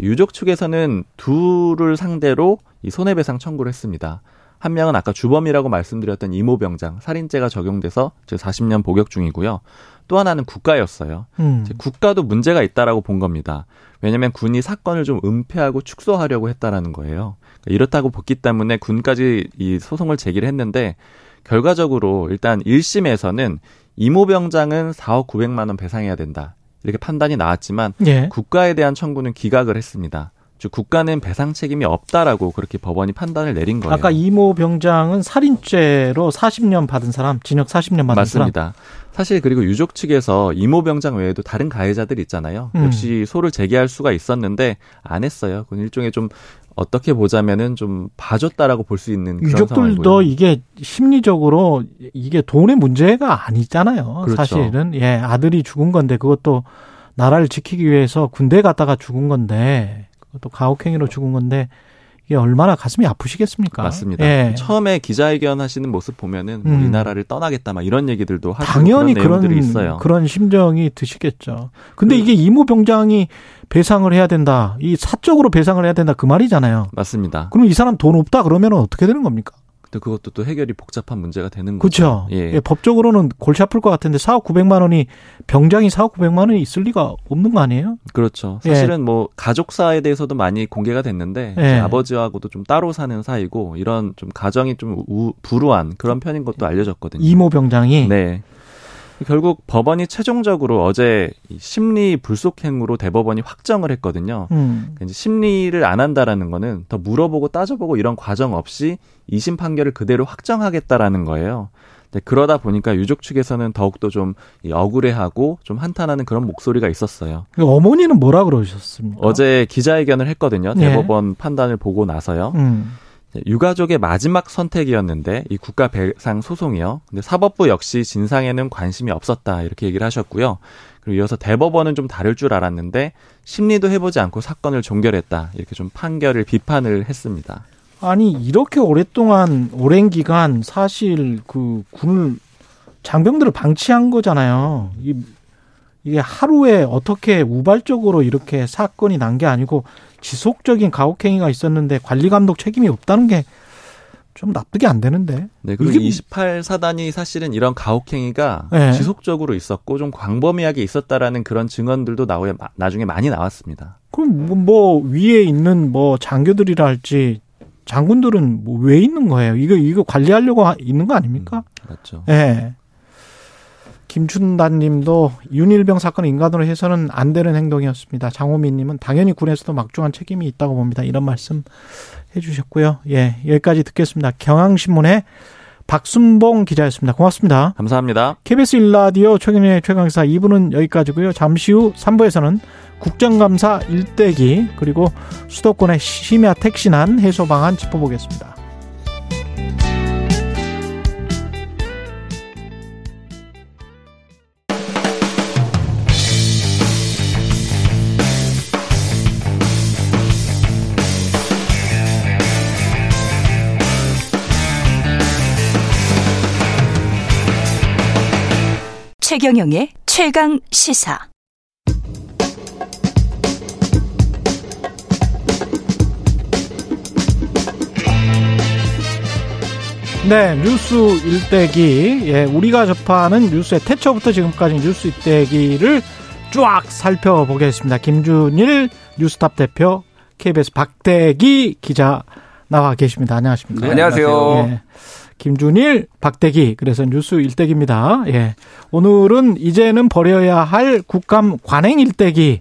유족 측에서는 둘을 상대로 이 손해배상 청구를 했습니다. 한 명은 아까 주범이라고 말씀드렸던 이모병장 살인죄가 적용돼서 지금 40년 복역 중이고요. 또 하나는 국가였어요. 음. 국가도 문제가 있다라고 본 겁니다. 왜냐하면 군이 사건을 좀 은폐하고 축소하려고 했다라는 거예요. 그러니까 이렇다고 봤기 때문에 군까지 이 소송을 제기를 했는데 결과적으로 일단 1심에서는 이모병장은 4억 900만 원 배상해야 된다. 이렇게 판단이 나왔지만 예. 국가에 대한 청구는 기각을 했습니다. 즉 국가는 배상 책임이 없다라고 그렇게 법원이 판단을 내린 거예요. 아까 이모 병장은 살인죄로 40년 받은 사람, 징역 40년 받은 맞습니다. 사람. 사실 그리고 유족 측에서 이모 병장 외에도 다른 가해자들 있잖아요. 음. 역시 소를 제기할 수가 있었는데 안 했어요. 그건 일종의 좀 어떻게 보자면은 좀 봐줬다라고 볼 수 있는 유족들도 이게 심리적으로 이게 돈의 문제가 아니잖아요. 그렇죠. 사실은 예 아들이 죽은 건데 그것도 나라를 지키기 위해서 군대 갔다가 죽은 건데 또 가혹행위로 죽은 건데 이게 얼마나 가슴이 아프시겠습니까? 맞습니다. 예. 처음에 기자회견 하시는 모습 보면은 뭐 음. 이 나라를 떠나겠다 막 이런 얘기들도 하시고 당연히 그런, 그런 있어요. 그런 심정이 드시겠죠. 근데 그, 이게 이모 병장이 배상을 해야 된다. 이 사적으로 배상을 해야 된다 그 말이잖아요. 맞습니다. 그럼 이 사람 돈 없다 그러면 어떻게 되는 겁니까? 근데 그것도 또 해결이 복잡한 문제가 되는 거죠. 그렇죠. 예. 예. 법적으로는 골치 아플 것 같은데 4억 900만 원이 병장이 4억 900만 원이 있을 리가 없는 거 아니에요? 그렇죠. 예. 사실은 예. 뭐 가족사에 대해서도 많이 공개가 됐는데 예. 아버지하고도 좀 따로 사는 사이고 이런 좀 가정이 좀 우, 불우한 그런 편인 것도 알려졌거든요. 이모 병장이 네. 결국 법원이 최종적으로 어제 심리 불속행으로 대법원이 확정을 했거든요. 음. 그러니까 이제 심리를 안 한다라는 거는 더 물어보고 따져보고 이런 과정 없이 이심 판결을 그대로 확정하겠다라는 거예요. 그러다 보니까 유족 측에서는 더욱더 좀 억울해하고 좀 한탄하는 그런 목소리가 있었어요. 어머니는 뭐라 그러셨습니까? 어제 기자회견을 했거든요. 네. 대법원 네. 판단을 보고 나서요. 음. 유가족의 마지막 선택이었는데 이 국가 배상 소송이요. 근데 사법부 역시 진상에는 관심이 없었다 이렇게 얘기를 하셨고요. 그리고 이어서 대법원은 좀 다를 줄 알았는데 심리도 해보지 않고 사건을 종결했다 이렇게 좀 판결을 비판을 했습니다. 아니 이렇게 오랫동안 오랜 기간 사실 그 군을 장병들을 방치한 거잖아요. 이, 이게 하루에 어떻게 우발적으로 이렇게 사건이 난 게 아니고 지속적인 가혹행위가 있었는데 관리 감독 책임이 없다는 게 좀 납득이 안 되는데. 네, 그리고 28사단이 사실은 이런 가혹행위가 네. 지속적으로 있었고 좀 광범위하게 있었다라는 그런 증언들도 나오에 나중에 많이 나왔습니다. 그럼 뭐, 뭐 위에 있는 뭐 장교들이라 할지 장군들은 뭐 왜 있는 거예요? 이거 이거 관리하려고 있는 거 아닙니까? 음, 맞죠. 예. 네. 김춘단님도 윤일병 사건 인간으로 해서는 안 되는 행동이었습니다. 장호민님은 당연히 군에서도 막중한 책임이 있다고 봅니다. 이런 말씀 해주셨고요. 예, 여기까지 듣겠습니다. 경향신문의 박순봉 기자였습니다. 고맙습니다. 감사합니다. KBS 일라디오 최경련의 최강사 2부는 여기까지고요. 잠시 후 3부에서는 국정감사 일대기 그리고 수도권의 심야 택시난 해소 방안 짚어보겠습니다. 최경영의 최강 시사. 네, 뉴스 일대기. 예, 우리가 접하는 뉴스의 태초부터 지금까지 뉴스 일대기를 쫙 살펴보겠습니다. 김준일 뉴스탑 대표, KBS 박대기 기자 나와 계십니다. 안녕하십니까? 네, 안녕하세요. 예. 김준일, 박대기. 그래서 뉴스 일대기입니다. 예. 오늘은 이제는 버려야 할 국감 관행 일대기.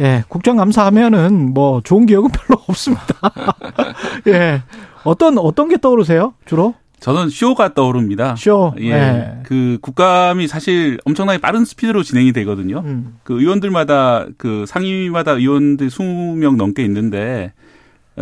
예. 국정감사하면은 뭐 좋은 기억은 별로 없습니다. 예. 어떤, 어떤 게 떠오르세요? 주로? 저는 쇼가 떠오릅니다. 쇼. 예. 네. 그 국감이 사실 엄청나게 빠른 스피드로 진행이 되거든요. 음. 그 의원들마다 그 상임위마다 의원들 20명 넘게 있는데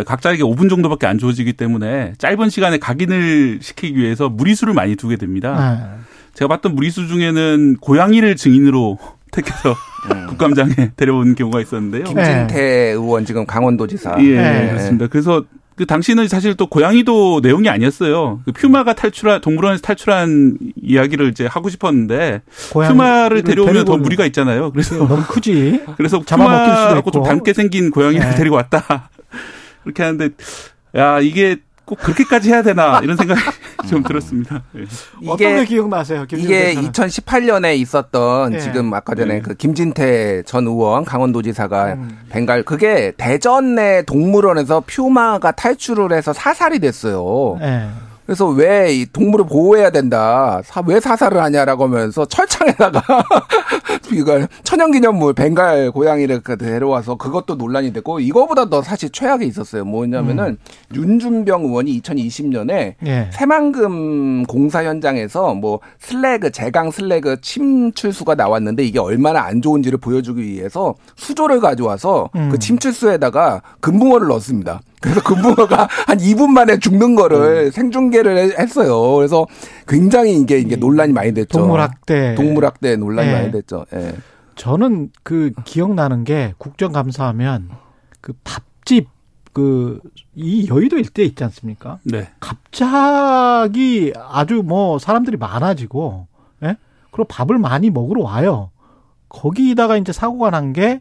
각자에게 5분 정도밖에 안 주어지기 때문에 짧은 시간에 각인을 시키기 위해서 무리수를 많이 두게 됩니다. 네. 제가 봤던 무리수 중에는 고양이를 증인으로 택해서 음. 국감장에 데려온 경우가 있었는데요. 김진태 네. 의원 지금 강원도지사. 예, 네. 그렇습니다. 그래서 그 당시는 사실 또 고양이도 내용이 아니었어요. 그 퓨마가 탈출한 동물원에서 탈출한 이야기를 이제 하고 싶었는데 퓨마를 데려오면 더 무리가 있잖아요. 그래서 너무 크지. 그래서 퓨마하고 좀 닮게 생긴 고양이를 네. 데리고 왔다. 그렇게 하는데 야 이게 꼭 그렇게까지 해야 되나 이런 생각이 좀 들었습니다. 네. 어떤 게 기억나세요? 이게 2018년에 있었던 네. 지금 아까 전에 네. 그 김진태 전 의원 강원도지사가 음. 벵갈 그게 대전 내 동물원에서 퓨마가 탈출을 해서 사살이 됐어요. 네. 그래서 왜 동물을 보호해야 된다. 사, 왜 사살을 하냐라고 하면서 철창에다가 이걸 천연기념물 벵갈 고양이를 그 데려와서 그것도 논란이 됐고 이거보다 더 사실 최악이 있었어요. 뭐냐면은 음. 윤준병 의원이 2020년에 예. 새만금 공사 현장에서 뭐 슬래그 제강 슬래그 침출수가 나왔는데 이게 얼마나 안 좋은지를 보여주기 위해서 수조를 가져와서 음. 그 침출수에다가 금붕어를 넣었습니다. 그래서 금붕어가 한 2분 만에 죽는 거를 음. 생중계를 했어요. 그래서 굉장히 이게 이게 논란이 많이 됐죠. 동물학대. 동물학대 논란이 네. 많이 됐죠. 예. 저는 그 기억나는 게 국정감사하면 그 밥집 그 이 여의도 일대 있지 않습니까? 네. 갑자기 아주 뭐 사람들이 많아지고 예? 그리고 밥을 많이 먹으러 와요. 거기다가 이제 사고가 난 게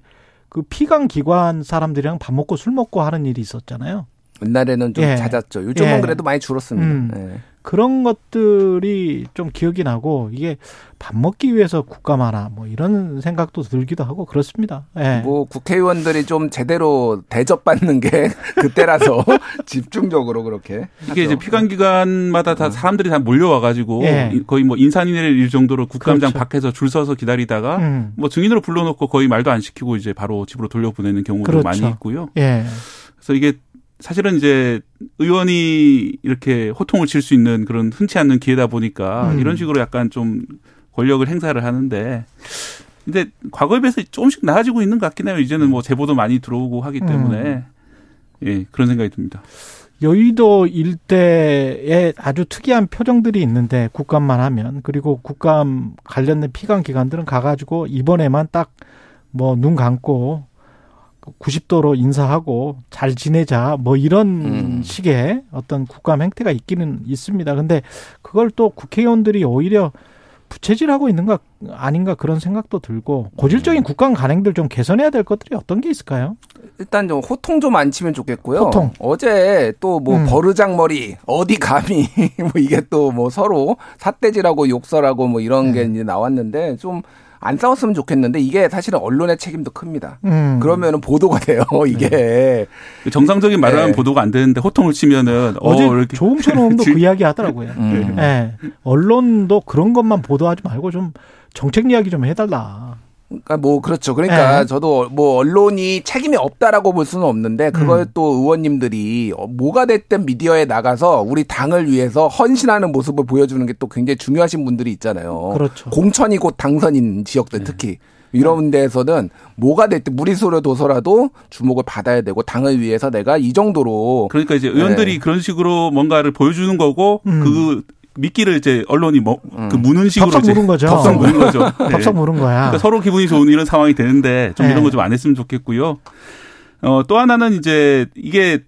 그 피감 기관 사람들이랑 밥 먹고 술 먹고 하는 일이 있었잖아요. 옛날에는 좀 예. 잦았죠. 요즘은 예. 그래도 많이 줄었습니다. 음. 예. 그런 것들이 좀 기억이 나고 이게 밥 먹기 위해서 국감하나 뭐 이런 생각도 들기도 하고 그렇습니다. 예. 뭐 국회의원들이 좀 제대로 대접받는 게 그때라서 집중적으로 그렇게 이게 하죠. 이제 피감기관마다 다 음. 사람들이 다 몰려와 가지고 예. 거의 뭐 인산인해를 일 정도로 국감장 그렇죠. 밖에서 줄 서서 기다리다가 음. 뭐 증인으로 불러놓고 거의 말도 안 시키고 이제 바로 집으로 돌려보내는 경우도 그렇죠. 많이 있고요. 예. 그래서 이게 사실은 이제 의원이 이렇게 호통을 칠 수 있는 그런 흔치 않는 기회다 보니까 음. 이런 식으로 약간 좀 권력을 행사를 하는데 근데 과거에 비해서 조금씩 나아지고 있는 것 같긴 해요. 이제는 뭐 제보도 많이 들어오고 하기 때문에 음. 예, 그런 생각이 듭니다. 여의도 일대에 아주 특이한 표정들이 있는데 국감만 하면 그리고 국감 관련된 피감 기관들은 가가지고 이번에만 딱 뭐 눈 감고 90도로 인사하고 잘 지내자 뭐 이런 음. 식의 어떤 국감 행태가 있기는 있습니다. 근데 그걸 또 국회의원들이 오히려 부채질하고 있는 가 아닌가 그런 생각도 들고 고질적인 음. 국감 간행들 좀 개선해야 될 것들이 어떤 게 있을까요? 일단 좀 호통 좀 안 치면 좋겠고요. 호통. 어제 또뭐 음. 버르장머리 어디 감히 뭐 이게 또 뭐 서로 삿대질하고 욕설하고 뭐 이런 네. 게 이제 나왔는데 좀 안 싸웠으면 좋겠는데 이게 사실은 언론의 책임도 큽니다. 음. 그러면은 보도가 돼요. 이게 네. 정상적인 말을 하면 네. 보도가 안 되는데 호통을 치면은 어, 어제 어, 이렇게 조홍천 의원도 그 이야기 하더라고요. 음. 네. 언론도 그런 것만 보도하지 말고 좀 정책 이야기 좀 해달라. 그러니까 뭐 그렇죠. 그러니까 네. 저도 뭐 언론이 책임이 없다라고 볼 수는 없는데 그걸 음. 또 의원님들이 뭐가 됐든 미디어에 나가서 우리 당을 위해서 헌신하는 모습을 보여주는 게 또 굉장히 중요하신 분들이 있잖아요. 그렇죠. 공천이 곧 당선인 지역들 네. 특히 이런 데에서는 뭐가 됐든 무리수로 둬서라도 주목을 받아야 되고 당을 위해서 내가 이 정도로 그러니까 이제 의원들이 네. 그런 식으로 뭔가를 보여주는 거고 음. 그 미끼를 이제 언론이 뭐, 음. 그 무는 식으로. 덥석 무는 거죠. 덥석 무는 거죠. 네. 덥석 무는 거야. 그러니까 서로 기분이 좋은 이런 상황이 되는데 좀 네. 이런 거 좀 안 했으면 좋겠고요. 어, 또 하나는 이제 이게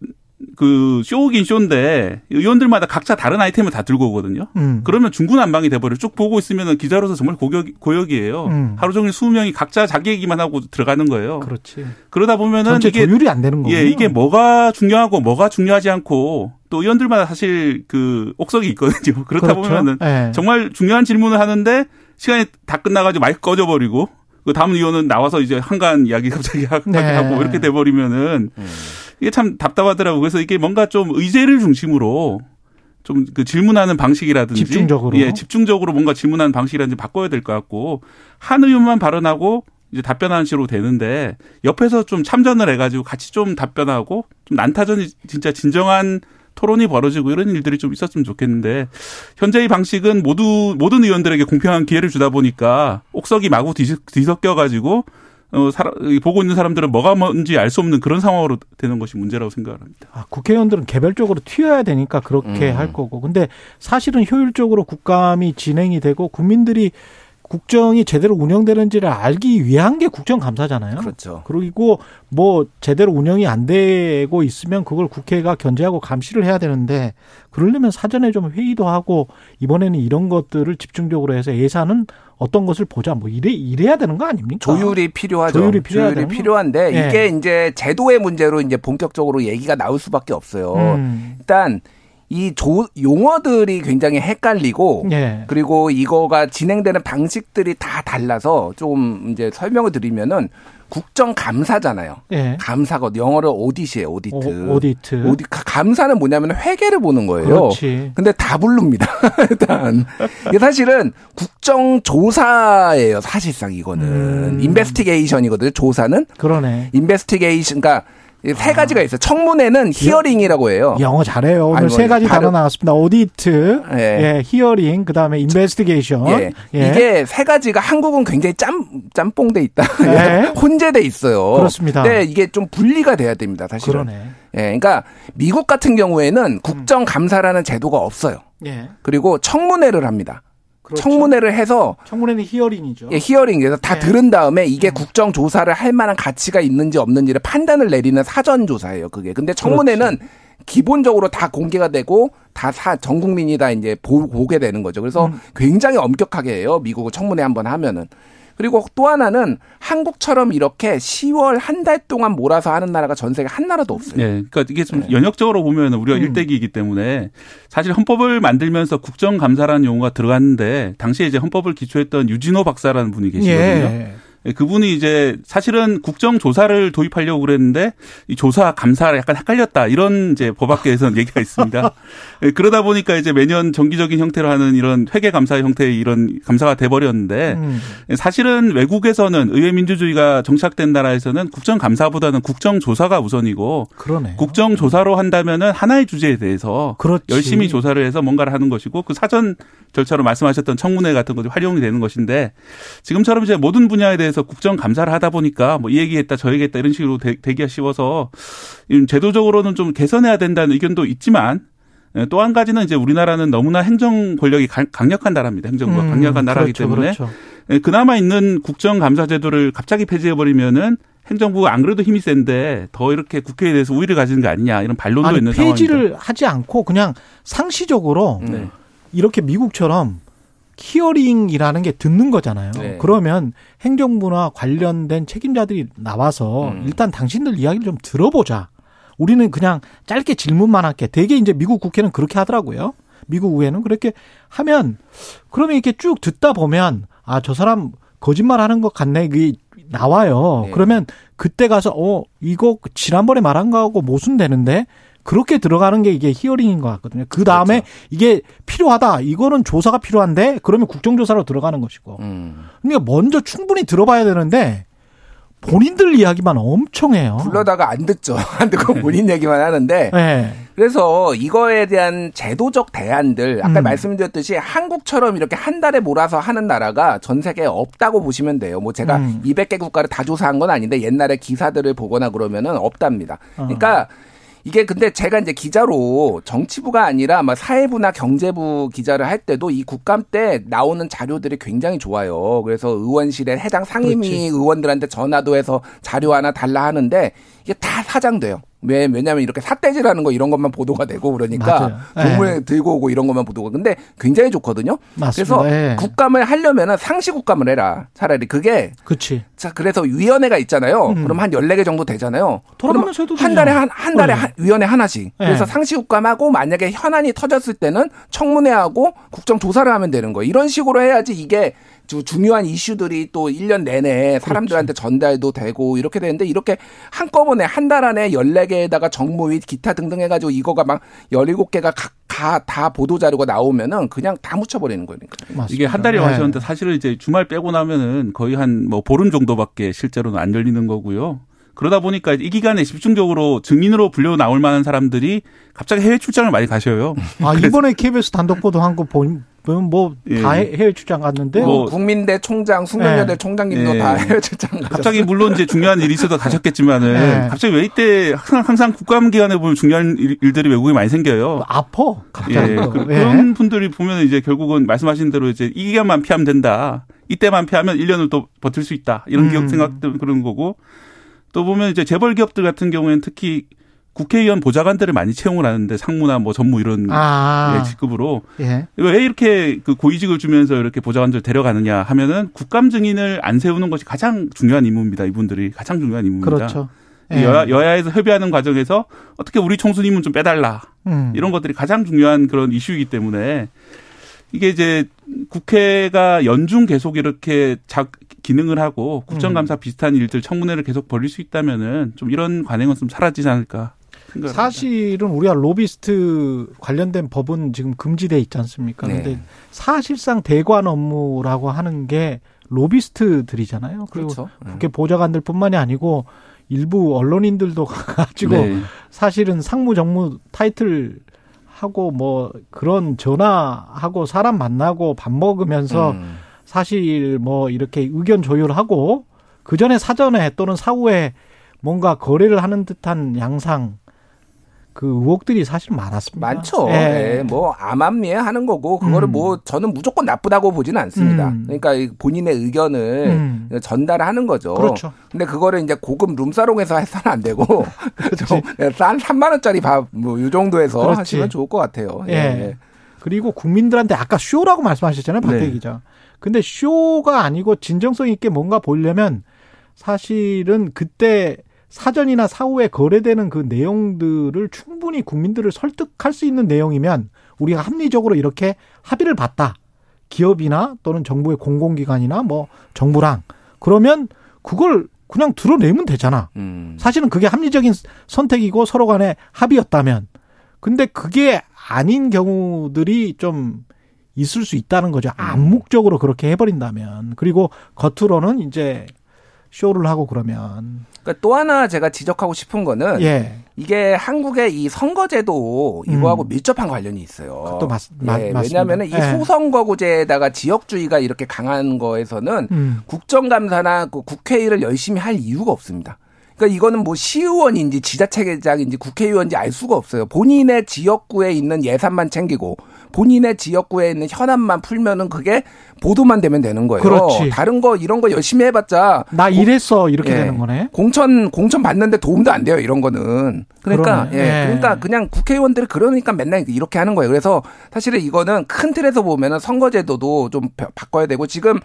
그 쇼긴 쇼인데 의원들마다 각자 다른 아이템을 다 들고 오거든요. 음. 그러면 중구난방이 돼버려. 쭉 보고 있으면 기자로서 정말 고역, 고역이에요. 음. 하루 종일 수십 명이 각자 자기 얘기만 하고 들어가는 거예요. 그렇지. 그러다 보면은 이게 조율이 안 되는 거예요. 예, 이게 뭐가 중요하고 뭐가 중요하지 않고 또 의원들마다 사실 그 옥석이 있거든요. 그렇다 그렇죠? 보면은 네. 정말 중요한 질문을 하는데 시간이 다 끝나가지고 마이크 꺼져버리고 그 다음 의원은 나와서 이제 한간 이야기 갑자기 네. 하고 이렇게 돼버리면은 음. 이게 참 답답하더라고. 그래서 이게 뭔가 좀 의제를 중심으로 좀 그 질문하는 방식이라든지 집중적으로 예 집중적으로 뭔가 질문하는 방식이라든지 바꿔야 될 것 같고 한 의원만 발언하고 이제 답변하는 식으로 되는데 옆에서 좀 참전을 해 가지고 같이 좀 답변하고 좀 난타전이 진짜 진정한 토론이 벌어지고 이런 일들이 좀 있었으면 좋겠는데 현재의 방식은 모두 모든 의원들에게 공평한 기회를 주다 보니까 옥석이 마구 뒤섞여 가지고 어, 사람, 보고 있는 사람들은 뭐가 뭔지 알 수 없는 그런 상황으로 되는 것이 문제라고 생각을 합니다. 아, 국회의원들은 개별적으로 튀어야 되니까 그렇게 음. 할 거고. 근데 사실은 효율적으로 국감이 진행이 되고 국민들이 국정이 제대로 운영되는지를 알기 위한 게 국정감사잖아요. 그렇죠. 그리고 뭐 제대로 운영이 안 되고 있으면 그걸 국회가 견제하고 감시를 해야 되는데 그러려면 사전에 좀 회의도 하고 이번에는 이런 것들을 집중적으로 해서 예산은 어떤 것을 보자 뭐 이래 이래야 되는 거 아닙니까? 조율이 필요하죠. 조율이, 조율이 필요한데 네. 이게 이제 제도의 문제로 이제 본격적으로 얘기가 나올 수밖에 없어요. 음. 일단 이 조, 용어들이 굉장히 헷갈리고 예. 그리고 이거가 진행되는 방식들이 다 달라서 좀 이제 설명을 드리면은 국정 감사잖아요. 예. 감사거 영어로 오디시에요. 오디트. 오, 디트 오디 감사는 뭐냐면 회계를 보는 거예요. 그렇지. 근데 다 부릅니다. 일단 이게 사실은 국정 조사예요. 사실상 이거는 음. investigation이거든요. 조사는. 그러네. investigation 그러니까 세 가지가 있어요. 청문회는 hearing이라고 해요. 영어 잘해요. 오늘 세 가지 단어 나왔습니다. audit, 예, 예 hearing, 그 다음에 investigation. 예. 예. 이게 세 가지가 한국은 굉장히 짬 짬뽕돼 있다. 예. 혼재돼 있어요. 그렇습니다. 네, 이게 좀 분리가 돼야 됩니다. 사실은. 그러네. 예, 그러니까 미국 같은 경우에는 국정감사라는 제도가 없어요. 예. 그리고 청문회를 합니다. 그렇죠. 청문회를 해서 청문회는 히어링이죠. 예, 히어링에서 다 네. 들은 다음에 이게 음. 국정 조사를 할 만한 가치가 있는지 없는지를 판단을 내리는 사전 조사예요. 그게. 근데 청문회는 그렇지. 기본적으로 다 공개가 되고 다사전 국민이 다 이제 보, 보게 되는 거죠. 그래서 음. 굉장히 엄격하게 해요. 미국 청문회 한번 하면은. 그리고 또 하나는 한국처럼 이렇게 10월 한 달 동안 몰아서 하는 나라가 전 세계 한 나라도 없어요. 네. 그러니까 이게 좀 네. 연역적으로 보면 우리가 음. 일대기이기 때문에 사실 헌법을 만들면서 국정감사라는 용어가 들어갔는데 당시에 이제 헌법을 기초했던 유진호 박사라는 분이 계시거든요. 예. 예, 그분이 이제 사실은 국정조사를 도입하려고 그랬는데 이 조사 감사를 약간 헷갈렸다 이런 이제 법학계에서는 얘기가 있습니다. 예, 그러다 보니까 이제 매년 정기적인 형태로 하는 이런 회계 감사 형태의 이런 감사가 돼버렸는데 음. 예, 사실은 외국에서는 의회 민주주의가 정착된 나라에서는 국정감사보다는 국정조사가 우선이고 그러네 국정조사로 한다면은 하나의 주제에 대해서 그렇지. 열심히 조사를 해서 뭔가를 하는 것이고 그 사전 절차로 말씀하셨던 청문회 같은 것이 활용이 되는 것인데 지금처럼 이제 모든 분야에 대해서 대해서 국정 감사를 하다 보니까 뭐 이 얘기했다 저 얘기했다 이런 식으로 되, 기가 쉬워서 제도적으로는 좀 개선해야 된다는 의견도 있지만 예, 또한 가지는 이제 우리나라는 너무나 행정 권력이 강력한 나라입니다. 행정부가 음, 강력한 나라이기 그렇죠, 때문에 그렇죠. 예, 그나마 있는 국정감사 제도를 갑자기 폐지해 버리면은 행정부가 안 그래도 힘이 센데 더 이렇게 국회에 대해서 우위를 가지는 게 아니냐 이런 반론도 아니, 있는 상황입니다. 폐지를 하지 않고 그냥 상시적으로 네. 이렇게 미국처럼 히어링이라는 게 듣는 거잖아요. 네. 그러면 행정부나 관련된 책임자들이 나와서 음. 일단 당신들 이야기를 좀 들어보자. 우리는 그냥 짧게 질문만 할게. 되게 이제 미국 국회는 그렇게 하더라고요. 미국 의회는 그렇게 하면 그러면 이렇게 쭉 듣다 보면 아 저 사람 거짓말 하는 것 같네. 그게 나와요. 네. 그러면 그때 가서 어 이거 지난번에 말한 거하고 모순되는데 그렇게 들어가는 게 이게 히어링인 것 같거든요. 그 다음에 그렇죠. 이게 필요하다. 이거는 조사가 필요한데 그러면 국정조사로 들어가는 것이고. 음. 그러니까 먼저 충분히 들어봐야 되는데 본인들 이야기만 엄청 해요. 불러다가 안 듣죠. 안 듣고 네. 본인 얘기만 하는데. 네. 그래서 이거에 대한 제도적 대안들 아까 음. 말씀드렸듯이 한국처럼 이렇게 한 달에 몰아서 하는 나라가 전 세계에 없다고 보시면 돼요. 뭐 제가 음. 200개 국가를 다 조사한 건 아닌데 옛날에 기사들을 보거나 그러면은 없답니다. 어. 그러니까 어. 이게 근데 제가 이제 기자로 정치부가 아니라 막 사회부나 경제부 기자를 할 때도 이 국감 때 나오는 자료들이 굉장히 좋아요. 그래서 의원실에 해당 상임위 그렇지. 의원들한테 전화도 해서 자료 하나 달라 하는데 이게 다 사장돼요. 왜 왜냐하면 이렇게 삿대질하는 거 이런 것만 보도가 되고 그러니까 동물 네. 들고 오고 이런 것만 보도가 근데 굉장히 좋거든요. 맞습니다. 그래서 네. 국감을 하려면은 상시 국감을 해라. 차라리 그게 그치. 자 그래서 위원회가 있잖아요. 음. 그럼 한 14개 정도 되잖아요. 돌아가면서 한 달에 한, 한 달에 네. 한, 위원회 하나씩. 네. 그래서 상시 국감하고 만약에 현안이 터졌을 때는 청문회하고 국정 조사를 하면 되는 거예요. 이런 식으로 해야지 이게 중요한 이슈들이 또 1년 내내 사람들한테 그렇지. 전달도 되고 이렇게 되는데 이렇게 한꺼번에 한 달 안에 14개에다가 정무 및 기타 등등 해가지고 이거가 막 17개가 각다 보도 자료가 나오면은 그냥 다 묻혀버리는 거니까. 맞습니다. 이게 한 달이 네. 하셨는데 사실은 이제 주말 빼고 나면은 거의 한 뭐 보름 정도밖에 실제로는 안 열리는 거고요. 그러다 보니까 이 기간에 집중적으로 증인으로 불려 나올 만한 사람들이 갑자기 해외 출장을 많이 가셔요. 아 이번에 KBS 단독 보도한 거 보 면 뭐다 예. 해외 출장 갔는데 뭐 국민대 총장, 숙명여대 예. 총장 님도 예. 다 해외 출장 가셨어요. 갑자기 물론 이제 중요한 일이 있어서 가셨겠지만은 예. 갑자기 왜 이때 항상, 항상 국감 기간에 보면 중요한 일들이 외국에 많이 생겨요. 아퍼 갑자기 예. 그, 런 분들이 보면 이제 결국은 말씀하신 대로 이제 이 기간만 피하면 된다. 이때만 피하면 1년을 또 버틸 수 있다. 이런 음. 기업 생각들 그런 거고 또 보면 이제 재벌 기업들 같은 경우에는 특히 국회의원 보좌관들을 많이 채용을 하는데 상무나 뭐 전무 이런 아. 예, 직급으로 예. 왜 이렇게 그 고위직을 주면서 이렇게 보좌관들 데려가느냐 하면은 국감 증인을 안 세우는 것이 가장 중요한 임무입니다. 이분들이 가장 중요한 임무입니다. 그렇죠. 예. 여야, 여야에서 협의하는 과정에서 어떻게 우리 총수님은 좀 빼달라 음. 이런 것들이 가장 중요한 그런 이슈이기 때문에 이게 이제 국회가 연중 계속 이렇게 자, 기능을 하고 국정감사 음. 비슷한 일들 청문회를 계속 벌릴 수 있다면은 좀 이런 관행은 좀 사라지지 않을까. 생각합니다. 사실은 우리가 로비스트 관련된 법은 지금 금지돼 있지 않습니까? 네. 근데 사실상 대관 업무라고 하는 게 로비스트들이잖아요. 그리고 그렇죠. 국회 보좌관들뿐만이 아니고 일부 언론인들도 가지고 네. 사실은 상무 정무 타이틀 하고 뭐 그런 전화하고 사람 만나고 밥 먹으면서 음. 사실 뭐 이렇게 의견 조율하고 그 전에 사전에 또는 사후에 뭔가 거래를 하는 듯한 양상 그 의혹들이 사실 많았습니다. 많죠. 예. 네. 뭐 암암리에 하는 거고 그거를 음. 뭐 저는 무조건 나쁘다고 보지는 않습니다. 음. 그러니까 본인의 의견을 음. 전달하는 거죠. 그렇죠. 근데 그거를 이제 고급 룸사롱에서 해서는 안 되고 싼 3만 원짜리 밥 뭐 이 정도에서 그렇지. 하시면 좋을 것 같아요. 예. 예. 그리고 국민들한테 아까 쇼라고 말씀하셨잖아요, 박대 네. 기자. 근데 쇼가 아니고 진정성 있게 뭔가 보려면 사실은 그때 사전이나 사후에 거래되는 그 내용들을 충분히 국민들을 설득할 수 있는 내용이면 우리가 합리적으로 이렇게 합의를 봤다. 기업이나 또는 정부의 공공기관이나 뭐 정부랑 그러면 그걸 그냥 드러내면 되잖아. 음. 사실은 그게 합리적인 선택이고 서로 간에 합의였다면. 근데 그게 아닌 경우들이 좀 있을 수 있다는 거죠. 음. 암묵적으로 그렇게 해버린다면. 그리고 겉으로는 이제 쇼를 하고 그러면. 그러니까 또 하나 제가 지적하고 싶은 거는 예. 이게 한국의 이 선거제도 이거하고 음. 밀접한 관련이 있어요. 또 맞, 예, 왜냐하면 이 예. 소선거구제에다가 지역주의가 이렇게 강한 거에서는 음. 국정감사나 그 국회의를 열심히 할 이유가 없습니다. 그러니까 이거는 뭐 시의원인지 지자체장인지 국회의원인지 알 수가 없어요. 본인의 지역구에 있는 예산만 챙기고 본인의 지역구에 있는 현안만 풀면은 그게 보도만 되면 되는 거예요. 그렇지. 다른 거 이런 거 열심히 해봤자 나 이랬어 이렇게 예. 되는 거네. 공천 공천 받는데 도움도 안 돼요 이런 거는. 그러니까 그러네. 예. 예. 그러니까 그냥 국회의원들이 그러니까 맨날 이렇게 하는 거예요. 그래서 사실은 이거는 큰 틀에서 보면은 선거제도도 좀 바꿔야 되고 지금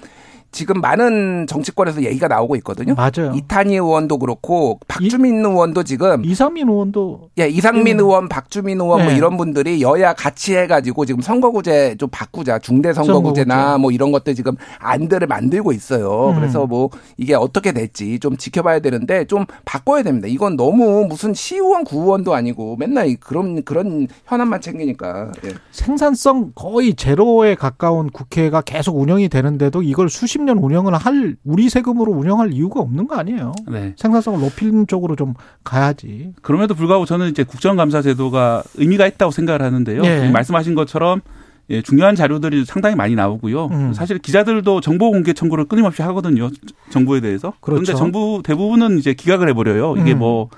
지금 많은 정치권에서 얘기가 나오고 있거든요. 맞아요. 이탄희 의원도 그렇고 박주민 이, 의원도 지금 이상민 의원도 예 이상민 음. 의원, 박주민 의원 뭐 네. 뭐 이런 분들이 여야 같이 해가지고 지금 선거구제 좀 바꾸자 중대 선거구제나 선거구제. 뭐 이런 것들 지금 안들을 만들고 있어요. 음. 그래서 뭐 이게 어떻게 될지 좀 지켜봐야 되는데 좀 바꿔야 됩니다. 이건 너무 무슨 시의원 구의원도 아니고 맨날 그런 그런 현안만 챙기니까 예. 생산성 거의 제로에 가까운 국회가 계속 운영이 되는데도 이걸 수십 30년 운영을 할 우리 세금으로 운영할 이유가 없는 거 아니에요. 네. 생산성을 높이는 쪽으로 좀 가야지. 그럼에도 불구하고 저는 이제 국정감사 제도가 의미가 있다고 생각을 하는데요. 네. 말씀하신 것처럼 예, 중요한 자료들이 상당히 많이 나오고요. 음. 사실 기자들도 정보 공개 청구를 끊임없이 하거든요. 정부에 대해서. 그렇죠. 그런데 정부 대부분은 이제 기각을 해버려요. 이게 음. 뭐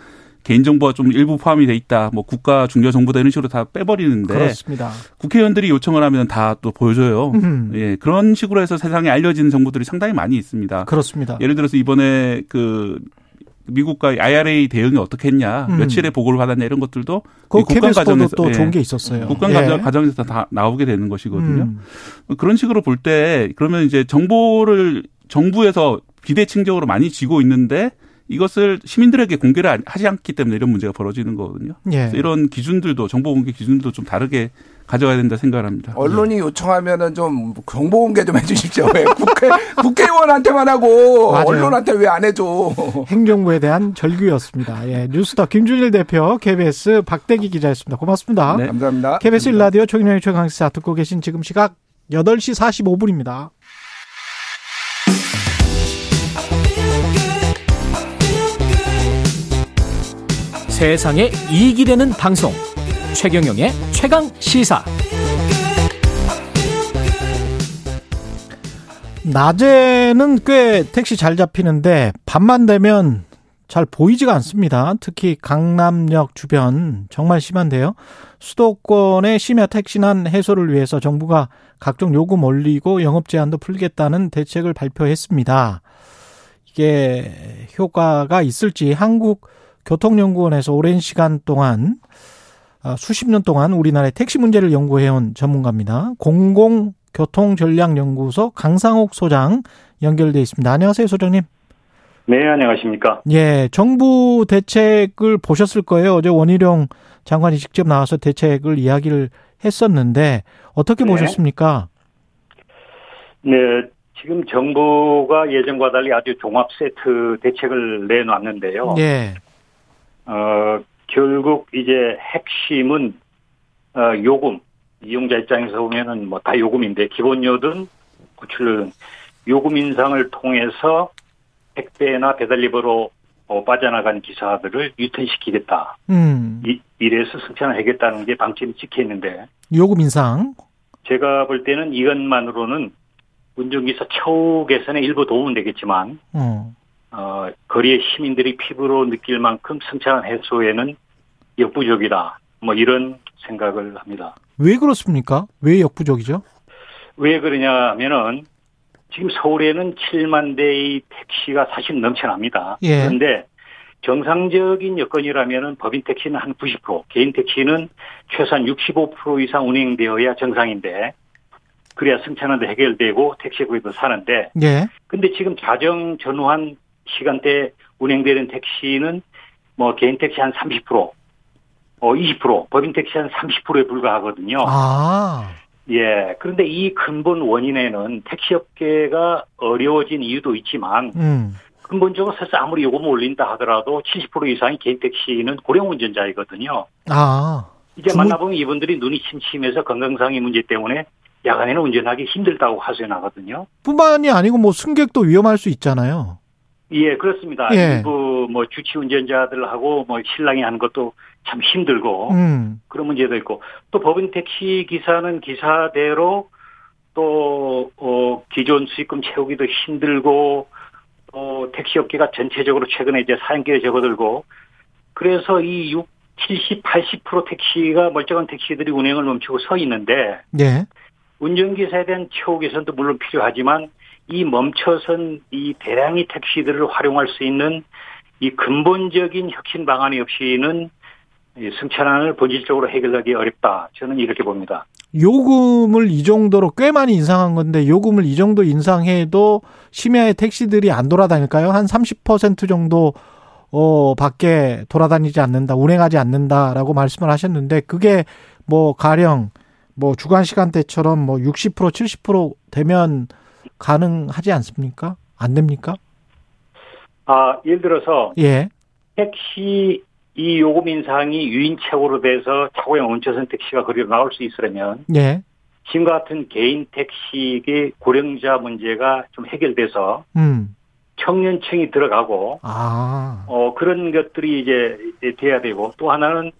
개인정보가 좀 일부 포함이 돼 있다. 뭐 국가 중요 정보다 이런 식으로 다 빼버리는데 그렇습니다. 국회의원들이 요청을 하면 다 또 보여줘요. 음. 예, 그런 식으로 해서 세상에 알려지는 정보들이 상당히 많이 있습니다. 그렇습니다. 예를 들어서 이번에 그 미국과 IRA 대응이 어떻게 했냐, 음. 며칠에 보고를 받았냐 이런 것들도 그 국감 과정에서 또 예, 좋은 게 있었어요. 국감 예. 과정에서 다 나오게 되는 것이거든요. 음. 그런 식으로 볼 때 그러면 이제 정보를 정부에서 비대칭적으로 많이 쥐고 있는데 이것을 시민들에게 공개를 하지 않기 때문에 이런 문제가 벌어지는 거거든요. 예. 이런 기준들도 정보 공개 기준들도 좀 다르게 가져가야 된다 생각을 합니다. 언론이 요청하면은 좀 정보 공개 좀 해주십시오. 왜 국회 국회의원한테만 하고 맞아요. 언론한테 왜 안 해줘? 행정부에 대한 절규였습니다. 예, 뉴스터 김준일 대표, KBS 박대기 기자였습니다. 고맙습니다. 네, 감사합니다. KBS 일라디오 최경영의 최강시사 듣고 계신 지금 시각 8시 45분입니다. 세상에 이익이 되는 방송 최경영의 최강 시사 낮에는 꽤 택시 잘 잡히는데 밤만 되면 잘 보이지가 않습니다. 특히 강남역 주변 정말 심한데요. 수도권의 심야 택시난 해소를 위해서 정부가 각종 요금 올리고 영업 제한도 풀겠다는 대책을 발표했습니다. 이게 효과가 있을지 한국 교통연구원에서 오랜 시간 동안 아, 수십 년 동안 우리나라의 택시 문제를 연구해온 전문가입니다. 공공교통전략연구소 강상옥 소장 연결돼 있습니다. 안녕하세요, 소장님. 네, 안녕하십니까. 예, 정부 대책을 보셨을 거예요. 어제 원희룡 장관이 직접 나와서 대책을 이야기를 했었는데 어떻게 네. 보셨습니까? 네, 지금 정부가 예전과 달리 아주 종합 세트 대책을 내놨는데요. 예. 어, 결국 이제 핵심은 어, 요금 이용자 입장에서 보면은 뭐 다 요금인데 기본료든 고출료든 요금 인상을 통해서 택배나 배달립으로 어, 빠져나간 기사들을 유턴시키겠다. 음. 이, 이래서 승천을 하겠다는 게 방침이 찍혀 있는데. 요금 인상? 제가 볼 때는 이것만으로는 운전기사 처우 개선에 일부 도움은 되겠지만, 어. 어, 거리의 시민들이 피부로 느낄 만큼 승차한 해소에는 역부족이다. 뭐 이런 생각을 합니다. 왜 그렇습니까? 왜 역부족이죠? 왜 그러냐 하면은 지금 서울에는 7만 대의 택시가 사실 넘쳐납니다. 예. 그런데 정상적인 여건이라면은 법인 택시는 한 90%, 개인 택시는 최소한 65% 이상 운행되어야 정상인데 그래야 승차는도 해결되고 택시 구입도 사는데 예. 근데 지금 자정 전후한 시간대 운행되는 택시는 뭐 개인 택시 한 30%, 어 20%, 법인 택시 한 30%에 불과하거든요. 아. 예. 그런데 이 근본 원인에는 택시업계가 어려워진 이유도 있지만 음. 근본적으로 사실 아무리 요금을 올린다 하더라도 70% 이상이 개인 택시는 고령 운전자이거든요. 아. 이제 만나보면 이분들이 눈이 침침해서 건강상의 문제 때문에 야간에는 운전하기 힘들다고 하소연하거든요. 뿐만이 아니고 뭐 승객도 위험할 수 있잖아요. 예, 그렇습니다. 예. 일부 뭐 주치 운전자들하고 뭐 신랑이 하는 것도 참 힘들고 음. 그런 문제도 있고 또 법인 택시 기사는 기사대로 또 어, 기존 수익금 채우기도 힘들고 또 택시 업계가 전체적으로 최근에 이제 사연기에 접어들고 그래서 이 6, 70, 80% 택시가 멀쩡한 택시들이 운행을 멈추고 서 있는데 예. 운전기사에 대한 처우 개선도 물론 필요하지만 이 멈춰선 이 대량의 택시들을 활용할 수 있는 이 근본적인 혁신 방안이 없이는 승차난을 본질적으로 해결하기 어렵다. 저는 이렇게 봅니다. 요금을 이 정도로 꽤 많이 인상한 건데 요금을 이 정도 인상해도 심야에 택시들이 안 돌아다닐까요? 한 30% 정도 어 밖에 돌아다니지 않는다, 운행하지 않는다라고 말씀을 하셨는데 그게 뭐 가령 뭐 주간 시간대처럼 뭐 60% 70% 되면 가능하지 않습니까? 안 됩니까? 아, 예를 들어서 예. 택시 이 요금 인상이 유인책으로 돼서 차고형 원초선 택시가 거리로 나올 수 있으려면 예. 지금과 같은 개인 택시의 고령자 문제가 좀 해결돼서 음. 청년층이 들어가고 아. 어 그런 것들이 이제 돼야 되고 또 하나는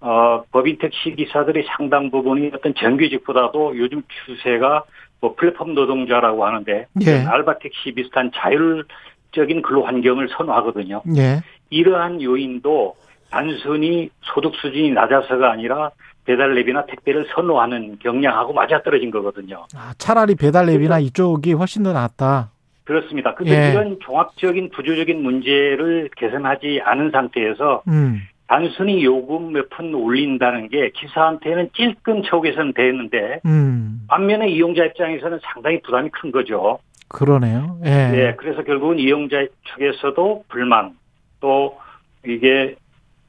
어 법인 택시 기사들의 상당 부분이 어떤 정규직보다도 요즘 추세가 뭐 플랫폼 노동자라고 하는데 예. 알바 택시 비슷한 자율적인 근로 환경을 선호하거든요. 예. 이러한 요인도 단순히 소득 수준이 낮아서가 아니라 배달 앱이나 택배를 선호하는 경향하고 맞아떨어진 거거든요. 아, 차라리 배달 앱이나 이쪽이 훨씬 더 낫다. 그렇습니다. 근데 예. 이런 종합적인 구조적인 문제를 개선하지 않은 상태에서 음. 단순히 요금 몇 푼 올린다는 게 기사한테는 찔끔 처우개선 되는데 음. 반면에 이용자 입장에서는 상당히 부담이 큰 거죠. 그러네요. 예. 예, 그래서 결국은 이용자 측에서도 불만 또 이게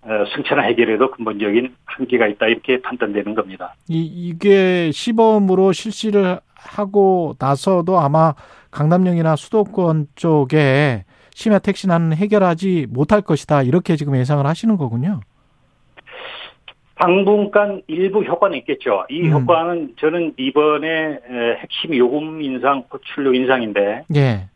어, 승차나 해결에도 근본적인 한계가 있다 이렇게 판단되는 겁니다. 이, 이게 시범으로 실시를 하고 나서도 아마 강남역이나 수도권 쪽에 심야 택시난은 해결하지 못할 것이다 이렇게 지금 예상을 하시는 거군요. 당분간 일부 효과는 있겠죠. 이 음. 효과는 저는 이번에 에, 핵심 요금 인상, 호출료 인상인데 예.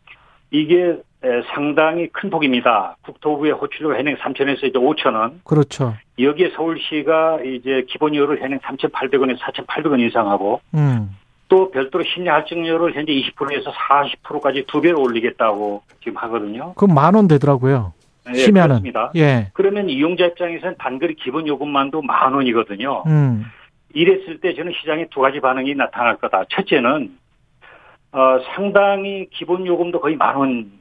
이게 에, 상당히 큰 폭입니다. 국토부의 호출료 현행 3천에서 이제 5천 원. 그렇죠. 여기에 서울시가 이제 기본료를 현행 3,800원에서 4,800원 인상하고 음. 또 별도로 심야 할증료를 현재 20%에서 40%까지 두 배로 올리겠다고 지금 하거든요. 그럼 만 원 되더라고요. 예, 심야는. 그렇습니다. 예. 그러면 이용자 입장에서는 단거리 기본 요금만도 만 원이거든요. 음. 이랬을 때 저는 시장에 두 가지 반응이 나타날 거다. 첫째는 어, 상당히 기본 요금도 거의 만 원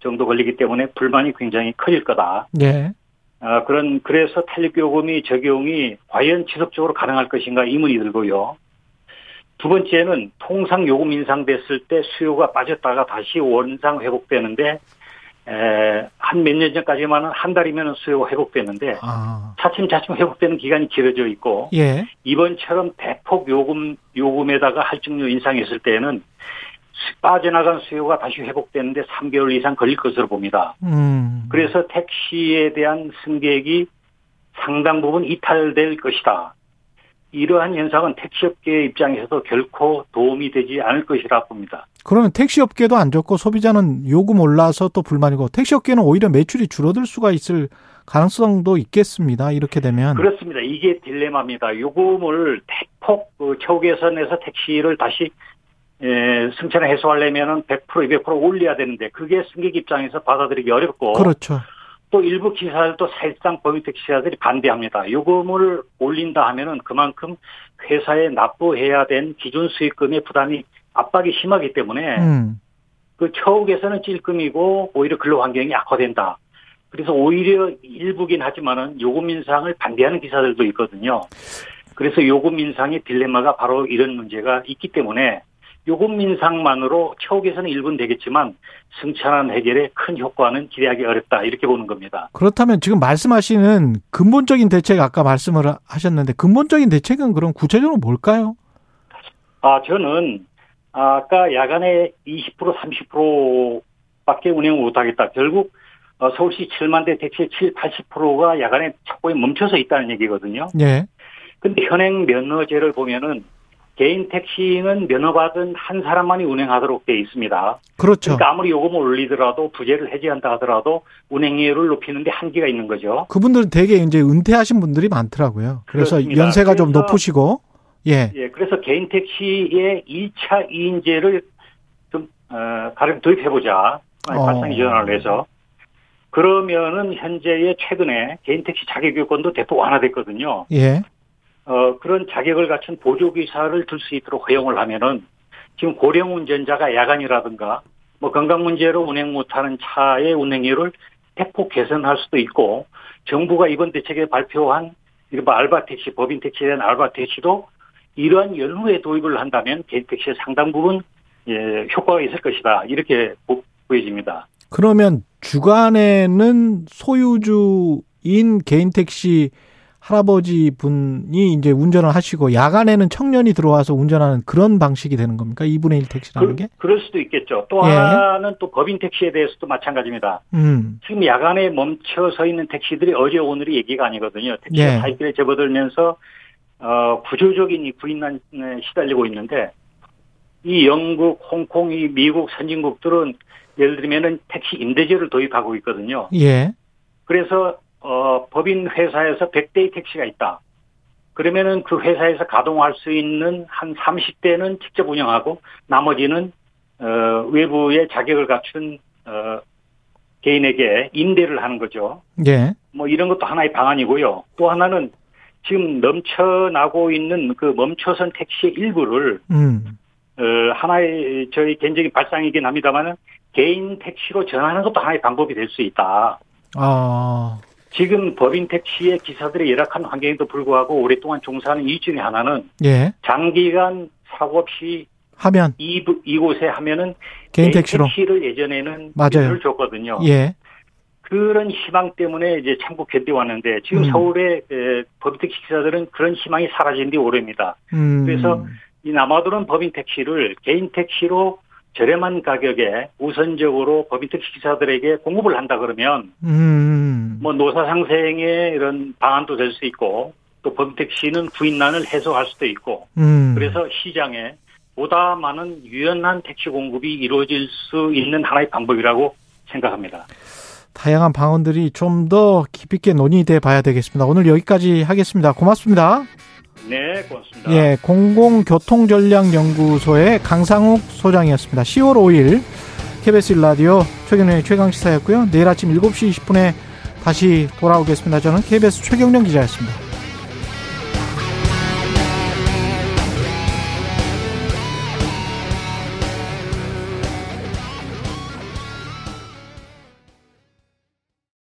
정도 걸리기 때문에 불만이 굉장히 커질 거다. 예. 아, 그런 그래서 탄력 요금이 적용이 과연 지속적으로 가능할 것인가 의문이 들고요. 두 번째는 통상 요금 인상됐을 때 수요가 빠졌다가 다시 원상 회복되는데 한 몇 년 전까지만은 한 달이면 수요가 회복되는데 아. 차츰차츰 회복되는 기간이 길어져 있고 예. 이번처럼 대폭 요금 요금에다가 할증료 인상했을 때는 빠져나간 수요가 다시 회복되는데 3개월 이상 걸릴 것으로 봅니다. 음. 그래서 택시에 대한 승객이 상당 부분 이탈될 것이다. 이러한 현상은 택시업계 입장에서도 결코 도움이 되지 않을 것이라 봅니다. 그러면 택시업계도 안 좋고 소비자는 요금 올라서 또 불만이고 택시업계는 오히려 매출이 줄어들 수가 있을 가능성도 있겠습니다. 이렇게 되면 그렇습니다. 이게 딜레마입니다. 요금을 대폭 그 초계선에서 택시를 다시 예, 승차를 해소하려면은 100% 200% 올려야 되는데 그게 승객 입장에서 받아들이기 어렵고 그렇죠. 또 일부 기사들도 사실상 법인택시자들이 반대합니다. 요금을 올린다 하면은 그만큼 회사에 납부해야 된 기준 수익금의 부담이 압박이 심하기 때문에 음. 그 처우에서는 찔끔이고 오히려 근로 환경이 악화된다. 그래서 오히려 일부긴 하지만은 요금 인상을 반대하는 기사들도 있거든요. 그래서 요금 인상의 딜레마가 바로 이런 문제가 있기 때문에 요금 인상만으로 처우 개선은 일부는 되겠지만 승차난 해결에 큰 효과는 기대하기 어렵다 이렇게 보는 겁니다. 그렇다면 지금 말씀하시는 근본적인 대책 아까 말씀을 하셨는데 근본적인 대책은 그럼 구체적으로 뭘까요? 아 저는 아까 야간에 20% 30%밖에 운행을 못하겠다. 결국 어, 서울시 7만 대 택시의 7, 80%가 야간에 착고에 멈춰서 있다는 얘기거든요. 네. 근데 현행 면허제를 보면은 개인 택시는 면허받은 한 사람만이 운행하도록 되어 있습니다. 그렇죠. 그러니까 아무리 요금을 올리더라도 부재를 해지한다 하더라도 운행료를 높이는데 한계가 있는 거죠. 그분들은 대개 이제 은퇴하신 분들이 많더라고요. 그래서 그렇습니다. 연세가 그래서, 좀 높으시고 예. 예. 그래서 개인 택시의 1차 2인제를 좀 어, 가령 도입해 보자. 어. 발상 이전을 해서 그러면은 현재의 최근에 개인 택시 자격 요건도 대폭 완화됐거든요. 예. 어, 그런 자격을 갖춘 보조기사를 둘수 있도록 허용을 하면은 지금 고령 운전자가 야간이라든가 뭐 건강 문제로 운행 못하는 차의 운행률을 대폭 개선할 수도 있고 정부가 이번 대책에 발표한 이른바 알바 택시, 법인 택시에 대한 알바 택시도 이러한 연후에 도입을 한다면 개인 택시의 상당 부분 예, 효과가 있을 것이다. 이렇게 보여집니다. 그러면 주간에는 소유주인 개인 택시 할아버지 분이 이제 운전을 하시고 야간에는 청년이 들어와서 운전하는 그런 방식이 되는 겁니까? 2분의 1 택시라는 그, 게? 그럴 수도 있겠죠. 또 예. 하나는 또 법인 택시에 대해서도 마찬가지입니다. 음. 지금 야간에 멈춰 서 있는 택시들이 어제 오늘이 얘기가 아니거든요. 택시가 예. 사이길에 접어들면서 어, 구조적인 이 구인난에 시달리고 있는데 이 영국, 홍콩, 이 미국 선진국들은 예를 들면은 택시 임대제를 도입하고 있거든요. 예. 그래서 어, 법인 회사에서 100대의 택시가 있다. 그러면은 그 회사에서 가동할 수 있는 한 30대는 직접 운영하고 나머지는 어, 외부의 자격을 갖춘 어, 개인에게 임대를 하는 거죠. 예. 뭐 이런 것도 하나의 방안이고요. 또 하나는 지금 넘쳐나고 있는 그 멈춰선 택시의 일부를 음. 어, 하나의 저희 개인적인 발상이긴 합니다만은 개인 택시로 전환하는 것도 하나의 방법이 될 수 있다. 아. 지금 법인 택시의 기사들의 열악한 환경에도 불구하고 오랫동안 종사하는 이유 중에 하나는 예. 장기간 사고 없이 하면 이, 이곳에 하면은 개인 택시로 택시를 예전에는 맞아요. 줬거든요. 예. 그런 희망 때문에 이제 참고 견뎌왔는데 지금 음. 서울의 법인 택시 기사들은 그런 희망이 사라진 뒤 오래입니다. 음. 그래서 이 남아도는 법인 택시를 개인 택시로 저렴한 가격에 우선적으로 법인 택시 기사들에게 공급을 한다 그러면 음. 뭐 노사 상생의 이런 방안도 될 수 있고 또 법인 택 시는 부인난을 해소할 수도 있고 음. 그래서 시장에 보다 많은 유연한 택시 공급이 이루어질 수 있는 하나의 방법이라고 생각합니다. 다양한 방안들이 좀 더 깊이 있게 논의돼 봐야 되겠습니다. 오늘 여기까지 하겠습니다. 고맙습니다. 네, 고맙습니다. 예, 공공교통전략연구소의 강상욱 소장이었습니다. 10월 5일 KBS 라디오 최경련의 최강시사였고요. 내일 아침 7시 20분에 다시 돌아오겠습니다. 저는 KBS 최경련 기자였습니다.